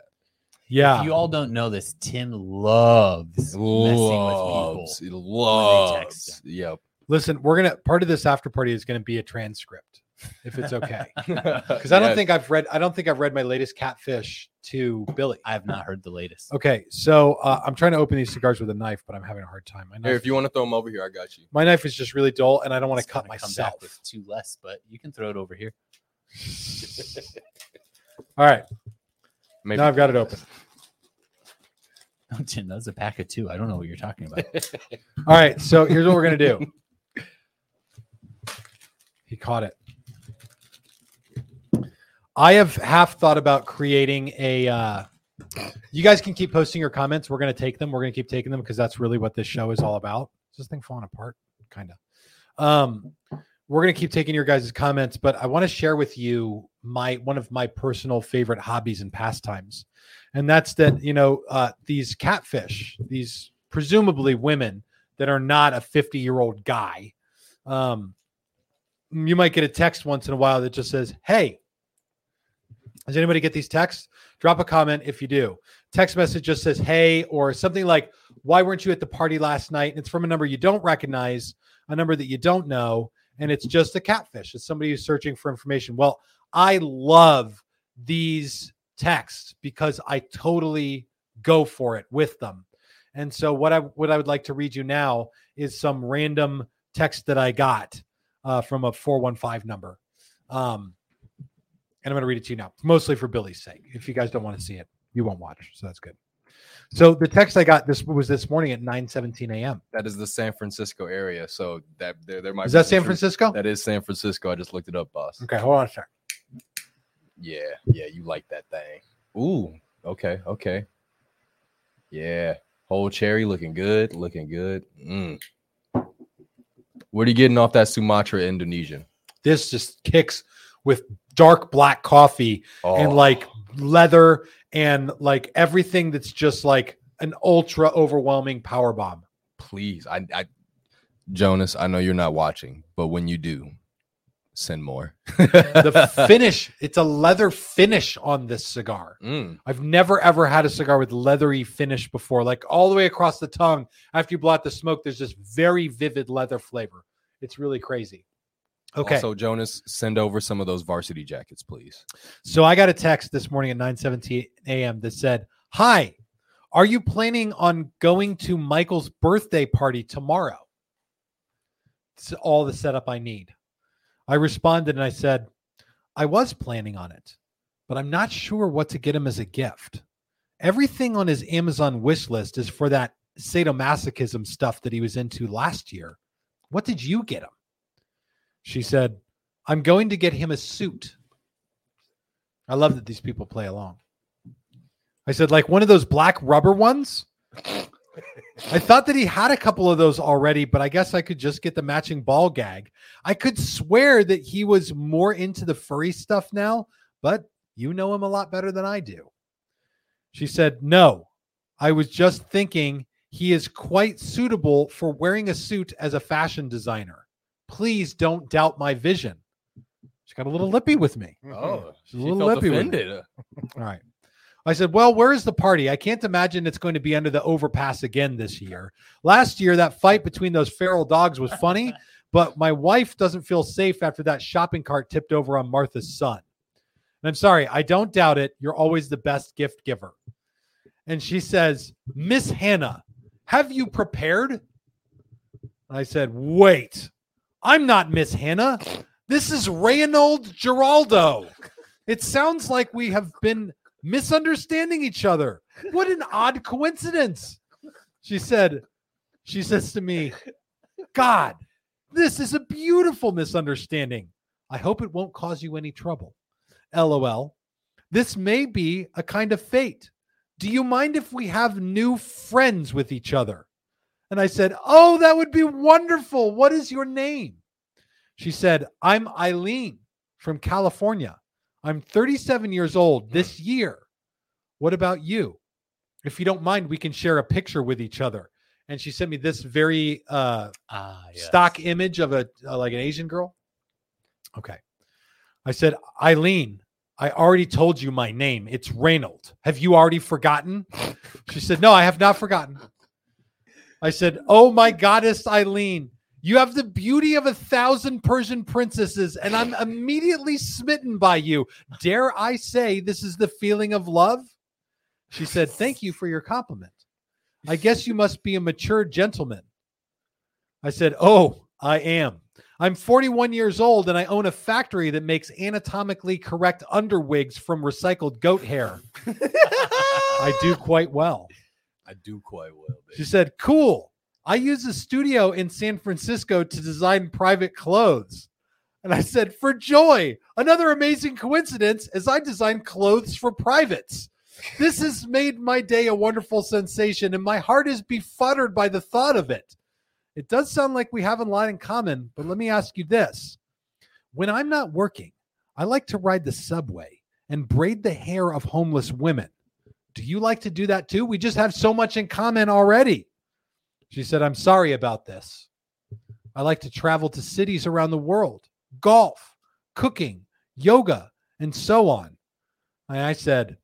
Yeah. If you all don't know this, Tim loves messing with people. Loves, he loves. Yep. Listen, we're gonna part of this after party is gonna be a transcript, if it's okay. Because I don't think I've read. I don't think I've read my latest catfish to Billy. I have not heard the latest. Okay, so uh, I'm trying to open these cigars with a knife, but I'm having a hard time. My knife, Here, if you want to throw them over here, I got you. my knife is just really dull, and I don't want It's to cut gonna come myself. back with two less, but you can throw it over here. All right, Maybe. now I've got it open. Oh, Tim, that's a pack of two. I don't know what you're talking about. All right, so here's what we're gonna do. He caught it. I have half thought about creating a. Uh, you guys can keep posting your comments. We're gonna take them. We're gonna keep taking them because that's really what this show is all about. Is this thing falling apart? Kind of. Um, we're gonna keep taking your guys' comments, but I want to share with you my one of my personal favorite hobbies and pastimes, and that's that you know uh, these catfish, these presumably women that are not a 50 year old guy. Um, you might get a text once in a while that just says, Hey, does anybody get these texts? Drop a comment if you do. Text message just says, Hey, or something like, Why weren't you at the party last night? And it's from a number you don't recognize, a number that you don't know. And it's just a catfish. It's somebody who's searching for information. Well, I love these texts because I totally go for it with them. And so what I what I would like to read you now is some random text that I got uh, from a 415 number. Um, and I'm going to read it to you now, mostly for Billy's sake. If you guys don't want to see it, you won't watch. So that's good. So the text I got this was this morning at 9 17 a.m. That is the San Francisco area. So that there, there might Is that San truth- Francisco? That is San Francisco. I just looked it up, boss. Okay, hold on a sec. Yeah, yeah, you like that thing. Ooh, okay, okay. Yeah, whole cherry looking good, looking good. Mm. What are you getting off that Sumatra Indonesian? This just kicks with dark black coffee Oh, and like leather and like everything that's just like an ultra overwhelming power bomb. please, I, I, Jonas, I know you're not watching, but when you do, Send more. The finish, it's a leather finish on this cigar. Mm. I've never ever had a cigar with leathery finish before, like all the way across the tongue. After you blow out the smoke, there's this very vivid leather flavor. It's really crazy. Okay. Also, Jonas, send over some of those varsity jackets, please. So I got a text this morning at 9:17 a.m. that said, "Hi, are you planning on going to Michael's birthday party tomorrow?" It's all the setup I need. I responded and I said, "I was planning on it, but I'm not sure what to get him as a gift. Everything on his Amazon wish list is for that sadomasochism stuff that he was into last year. What did you get him?" She said, "I'm going to get him a suit." I love that these people play along. I said, like one of those black rubber ones. I thought that he had a couple of those already, but I guess I could just get the matching ball gag. I could swear that he was more into the furry stuff now, but you know him a lot better than I do. She said, No, I was just thinking he is quite suitable for wearing a suit as a fashion designer. Please don't doubt my vision. She got a little lippy with me. Mm-hmm. Oh, She's a little lippy with me. offended. All right. I said, Well, where is the party? I can't imagine it's going to be under the overpass again this year. Last year, that fight between those feral dogs was funny, but my wife doesn't feel safe after that shopping cart tipped over on Martha's son. And I'm sorry, I don't doubt it. You're always the best gift giver. And she says, Miss Hannah, have you prepared? I said, Wait, I'm not Miss Hannah. This is Reynold Geraldo. It sounds like we have been misunderstanding each other. What an odd coincidence. She said, she says to me, God, this is a beautiful misunderstanding. I hope it won't cause you any trouble. LOL. This may be a kind of fate. Do you mind if we have new friends with each other? And I said, Oh, that would be wonderful. What is your name? She said, I'm Eileen from California. I'm 37 years old this year. What about you? If you don't mind, we can share a picture with each other. And she sent me this very uh, Ah, yes. stock image of a uh, like an Asian girl. Okay. I said, Eileen, I already told you my name. It's Reynold. Have you already forgotten? She said, No, I have not forgotten. I said, Oh my goddess, Eileen, you have the beauty of a thousand Persian princesses, and I'm immediately smitten by you. Dare I say this is the feeling of love? She said, Thank you for your compliment. I guess you must be a mature gentleman. I said, Oh, I am. I'm 41 years old and I own a factory that makes anatomically correct underwigs from recycled goat hair. I do quite well. I do quite well. She said, Cool. I use a studio in San Francisco to design private clothes. And I said, For joy, another amazing coincidence as I design clothes for privates. This has made my day a wonderful sensation, and my heart is befuddled by the thought of it. It does sound like we have a lot in common, but let me ask you this. When I'm not working, I like to ride the subway and braid the hair of homeless women. Do you like to do that too? We just have so much in common already. She said, I'm sorry about this. I like to travel to cities around the world, golf, cooking, yoga, and so on. And I said,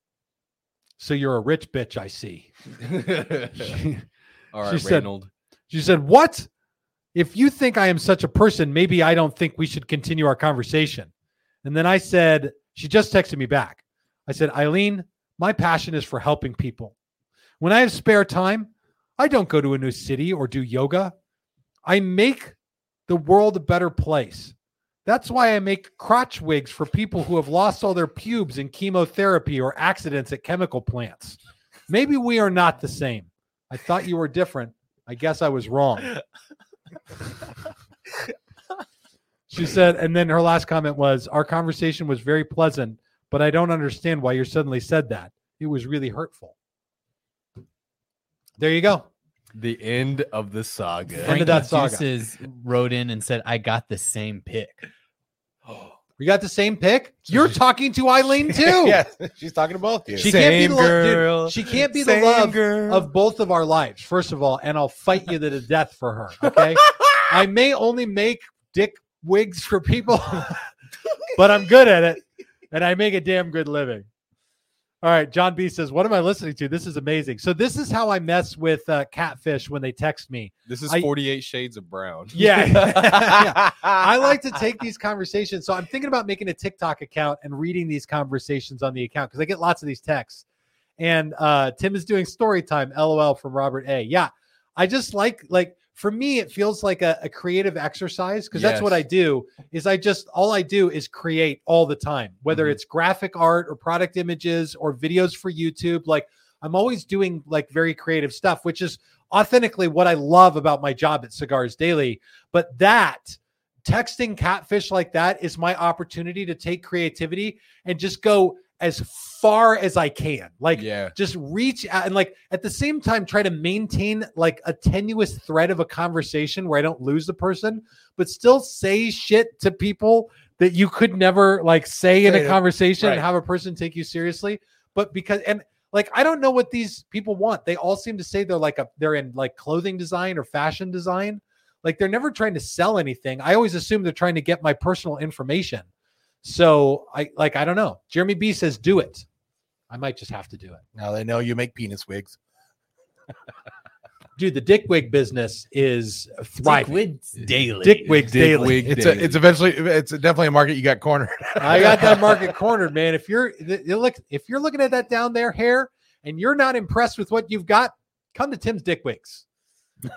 So you're a rich bitch, I see. She, All right, She said- she said, What? If you think I am such a person, maybe I don't think we should continue our conversation. And then I said, She just texted me back. I said, Eileen, my passion is for helping people. When I have spare time, I don't go to a new city or do yoga. I make the world a better place. That's why I make crotch wigs for people who have lost all their pubes in chemotherapy or accidents at chemical plants. Maybe we are not the same. I thought you were different. I guess I was wrong. she said, and then her last comment was, Our conversation was very pleasant, but I don't understand why you suddenly said that. It was really hurtful. There you go. The end of the saga. End of that Frankie saga. Juices wrote in and said, "I got the same pick." We got the same pick. You're talking to Eileen too. yeah, she's talking to both of you. She can't be Same the lo- dude, girl, she can't be the love girl. of both of our lives. First of all, and I'll fight you to the death for her. Okay. I may only make dick wigs for people, but I'm good at it and I make a damn good living. All right, John B says, "What am I listening to? This is amazing." So this is how I mess with uh, catfish when they text me. This is I- 48 Shades of Brown. Yeah. Yeah. I like to take these conversations. So I'm thinking about making a TikTok account and reading these conversations on the account because I get lots of these texts. And uh, Tim is doing story time. LOL from Robert A. Yeah, I just like like for me it feels like a, a creative exercise because that's what I do. Is I just all I do is create all the time, whether Mhm. it's graphic art or product images or videos for YouTube. Like I'm always doing like very creative stuff, which is authentically what I love about my job at Cigars Daily. But that texting catfish like that is my opportunity to take creativity and just go as far as I can. Like yeah. just reach out and like at the same time try to maintain like a tenuous thread of a conversation where I don't lose the person, but still say shit to people that you could never like say in a conversation and have a person take you seriously. But because and like I don't know what these people want. They all seem to say they're like a they're in like clothing design or fashion design. Like they're never trying to sell anything. I always assume they're trying to get my personal information. So I like I don't know. Jeremy B says do it. I might just have to do it. Now they know you make penis wigs. Dude, the dick wig business is Dick thriving. Wigs daily. Dick wigs Dick daily. wig It's daily. a, it's eventually it's definitely a market you got cornered. I got that market cornered, man. If you're look if you're looking at that down there hair and you're not impressed with what you've got, come to Tim's Dick Wigs.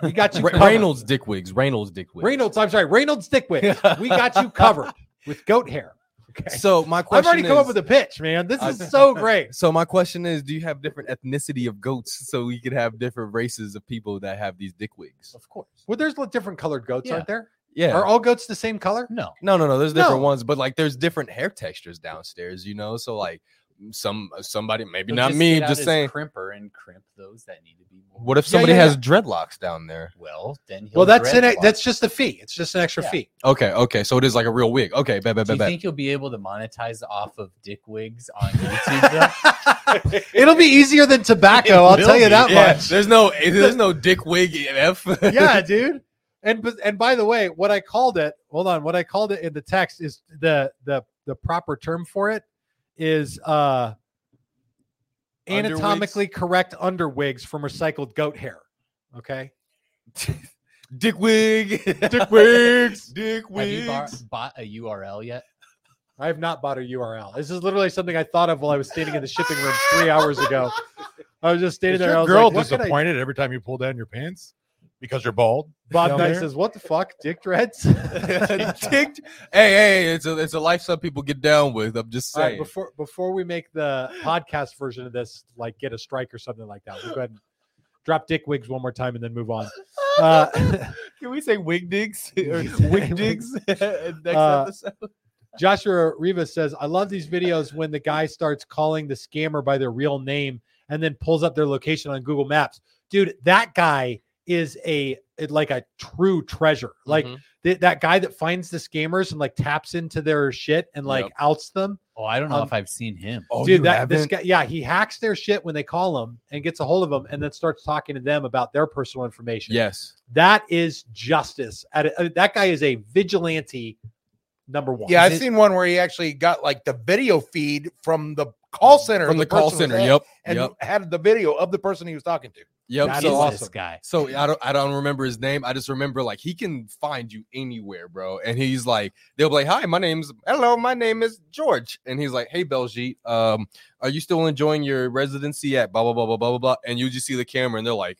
We got you Ra- covered. Reynolds dick wigs. Reynolds dick wigs. Reynolds, I'm sorry, Reynolds Dick Wigs. We got you covered with goat hair. Okay. So my I've question already come up is- with a pitch, man. This I- is so great. So my question is, do you have different ethnicity of goats so we could have different races of people that have these dick wigs? Of course. Well, there's different colored goats, Yeah. aren't there? Yeah. Are all goats the same color? No. no, no, no. There's different No. ones, but like there's different hair textures downstairs, you know. So like some uh, somebody, maybe But not just me, get out just his saying. crimper and crimp those that need to be more. What if somebody yeah, has dreadlocks down there? Well, then he'll Well, that's an, dreadlock. that's just a fee. It's just an extra Yeah. fee. Okay, okay. So it is like a real wig. Okay, bet, bet, Do bet, you bet. think you'll be able to monetize off of dick wigs on YouTube? It'll be easier than tobacco. It I'll tell you be, that Yeah, much. there's no there's no dick wig F. yeah, dude. And but- and by the way, what I called it, hold on, what I called it in the text is the the the proper term for it is uh Underwigs? anatomically correct underwigs from recycled goat hair. Okay. dick wig. Dick wigs. dick Have you bar- wigs. bought a URL yet? I have not bought a URL. This is literally something I thought of while I was standing in the shipping room three hours ago. I was just standing Is there. I was girl like, could I disappointed every time you pull down your pants because you're bald? Bob down Knight there? says, "What the fuck, dick dreads?" Dick- hey, hey, it's a it's a lifestyle people get down with. I'm just All right, saying. before before we make the podcast version of this, like get a strike or something like that, we'll go ahead and drop dick wigs one more time and then move on. Uh, Can we say wig digs or wig wig- digs next Uh, episode? Joshua Rivas says, "I love these videos when the guy starts calling the scammer by their real name and then pulls up their location on Google Maps, dude. That guy is a like a true treasure. Like Mhm. th- that guy that finds the scammers and like taps into their shit and like Yep. outs them." Oh, I don't know Um, if I've seen him. oh, Dude, you that this haven't? guy, yeah, he hacks their shit when they call him and gets a hold of them, and then starts talking to them about their personal information. yes. that is justice. At a, uh, that guy is a vigilante, number one. Yeah, I've it- seen one where he actually got like the video feed from the call center From the person call center. at Yep. and Yep. had the video of the person he was talking to. Yep. That so, awesome. this guy? so I don't I don't remember his name. I just remember like he can find you anywhere, bro. And he's like, they'll be like, Hi, my name's hello, my name is George. And he's like, Hey Belgique, um, are you still enjoying your residency at blah blah blah blah blah blah blah? And you just see the camera and they're like,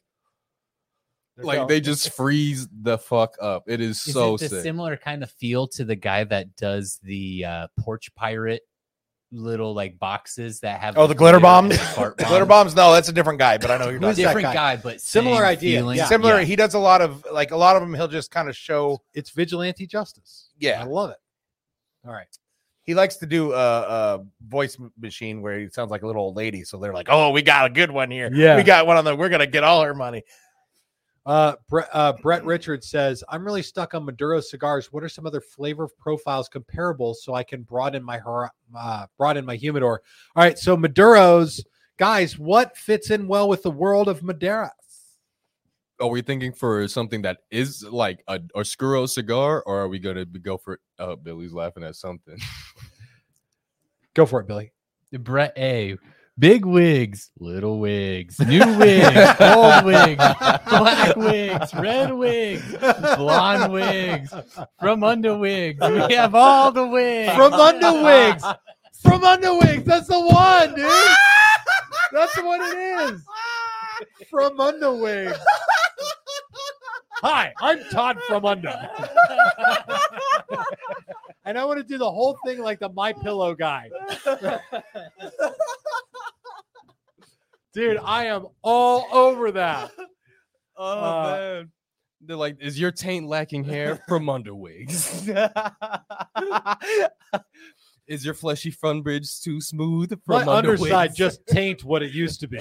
They're like going- they just freeze the fuck up. It is, Is so it similar kind of feel to the guy that does the uh, porch pirate little like boxes that have Oh, the glitter and bombs? glitter bombs? No, that's a different guy, but I know you're Who is talking that different guy? guy, but Similar idea, feeling. yeah. Similar, he does a lot of like a lot of them. He'll just kind of show. it's vigilante justice. Yeah. I love it. All right. He likes to do a, a voice machine where he sounds like a little old lady. So they're like, "Oh, we got a good one here. Yeah. we got one on the. We're gonna get all our money." Uh, Brett, uh, Brett Richards says, "I'm really stuck on Maduro cigars. What are some other flavor profiles comparable so I can broaden my uh, broaden my humidor?" All right, so Maduros, guys, what fits in well with the world of Madeira? are we thinking for something that is like a oscuro cigar, or are we gonna go for? Oh, Billy's laughing at something. Go for it, Billy. Brett A. Big wigs, little wigs, new wigs, old wigs, black wigs, red wigs, blonde wigs, from under wigs. We have all the wigs. From under wigs. From under wigs. That's the one, dude. That's what it is. From under wigs. Hi, I'm Todd from under. and I want to do the whole thing like the My Pillow guy. Dude, I am all over that. Oh Uh, man. They're like, is your taint lacking hair from under wigs? is your fleshy front bridge too smooth My from under underside wigs? just taint what it used to be.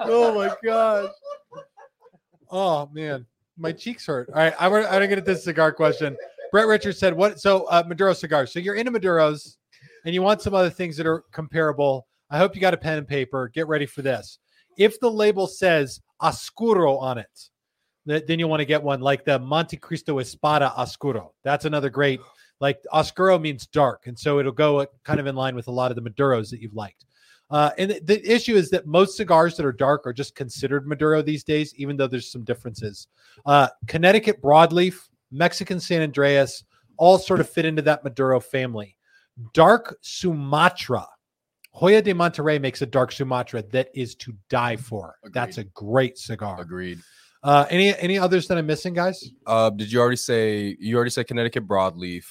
oh my god. Oh man, my cheeks hurt. All right, I want I want to get at this cigar question. Brett Richards said, "What? So uh, Maduro cigars. So you're into Maduros, and you want some other things that are comparable. I hope you got a pen and paper. Get ready for this. If the label says Oscuro on it, th- then you want to get one like the Montecristo Espada Oscuro. That's another great. Like Oscuro means dark, and so it'll go uh, kind of in line with a lot of the Maduros that you've liked. Uh, and the, the issue is that most cigars that are dark are just considered Maduro these days, even though there's some differences. Uh, Connecticut broadleaf, Mexican San Andreas, all sort of fit into that Maduro family. Dark Sumatra. Hoyo de Monterrey makes a dark Sumatra that is to die for. That's a great cigar. Agreed. Uh, any any others that I'm missing, guys? Uh, did you already say you already said Connecticut broadleaf?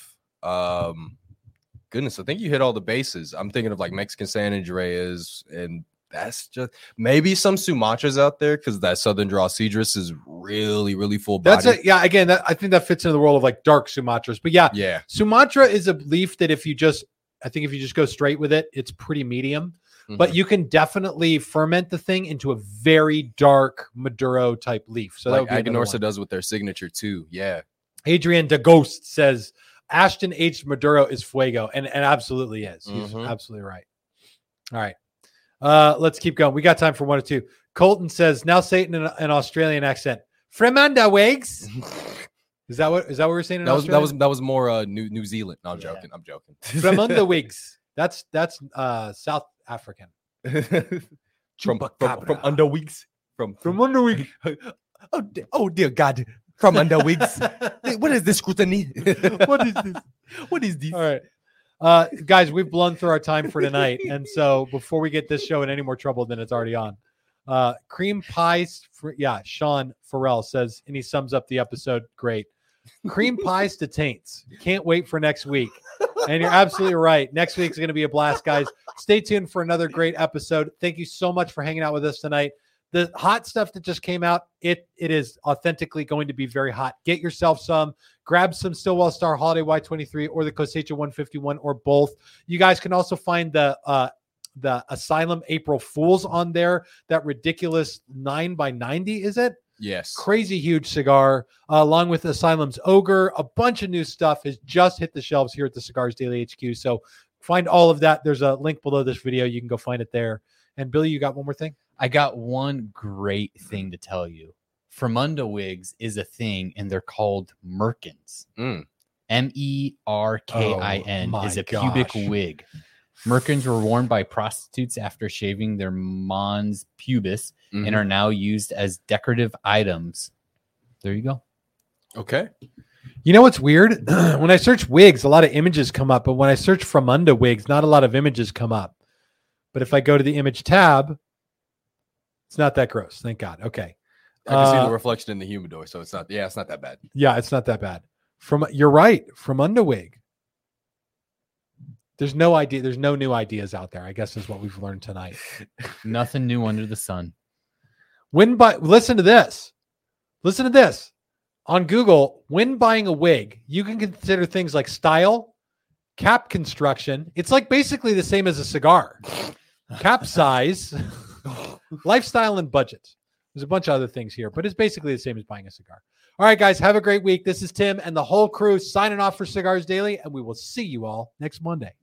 Um, goodness, I think you hit all the bases. I'm thinking of like Mexican San Andreas, and that's just maybe some Sumatras out there because that Southern Draw Cedrus is really, really full body. That's it. Yeah, again, that, I think that fits into the world of like dark Sumatras. But yeah, Yeah, Sumatra is a leaf that if you just, I think if you just go straight with it, it's pretty medium. But Mhm. you can definitely ferment the thing into a very dark Maduro type leaf. So like would be another Aganorsa does with their signature too. Yeah, Adrian de Ghost says Ashton Aged Maduro is fuego, and and absolutely is. He's Mhm. absolutely right. All right, uh, let's keep going. We got time for one or two. Colton says now Satan in an Australian accent. Fremanda wigs. Is that what is that what we're saying? In that was that was that was more uh, New New Zealand. No, I'm Yeah. joking. I'm joking. Fremanda wigs. That's that's uh South African. from, from, from under wigs. From From under wig. oh, de- oh dear God, from under wigs. what is this scrutiny? What is this? What is this? All right. Uh, guys, we've blown through our time for tonight. And so before we get this show in any more trouble than it's already on, uh, cream pies. For, yeah, Sean Farrell says, and he sums up the episode. Great. Cream pies to taints. Can't wait for next week. And you're absolutely right. Next week's going to be a blast, guys. Stay tuned for another great episode. Thank you so much for hanging out with us tonight. The hot stuff that just came out, it it is authentically going to be very hot. Get yourself some grab some Stillwell Star Holiday Y23 or the Cosecha 151 or both. You guys can also find the uh the Asylum April Fools on there. That ridiculous 9 by 90 is it? Yes. Crazy huge cigar uh, along with Asylum's Ogre. A bunch of new stuff has just hit the shelves here at the Cigars Daily HQ. So find all of that. There's a link below this video. You can go find it there. And Billy, you got one more thing? I got one great thing to tell you. Fremunda wigs is a thing, and they're called merkins. Mm. M E R K I N Oh, is my a pubic wig. Merkins were worn by prostitutes after shaving their mons pubis Mhm. and are now used as decorative items. There you go. okay. You know what's weird? when I search wigs, a lot of images come up, but when I search from under wigs, not a lot of images come up. But if I go to the image tab, it's not that gross. Thank God. Okay. I can see Uh, the reflection in the humidor, so it's not. Yeah, it's not that bad. Yeah, it's not that bad. From you're right. Fremunda wig. There's no idea. There's no new ideas out there. I guess is what we've learned tonight. Nothing new under the sun. When buy, listen to this. Listen to this. On Google, when buying a wig, you can consider things like style, cap construction. It's like basically the same as a cigar. Cap size, lifestyle, and budget. There's a bunch of other things here, but it's basically the same as buying a cigar. All right, guys, have a great week. This is Tim and the whole crew signing off for Cigars Daily, and we will see you all next Monday.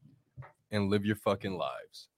And live your fucking lives.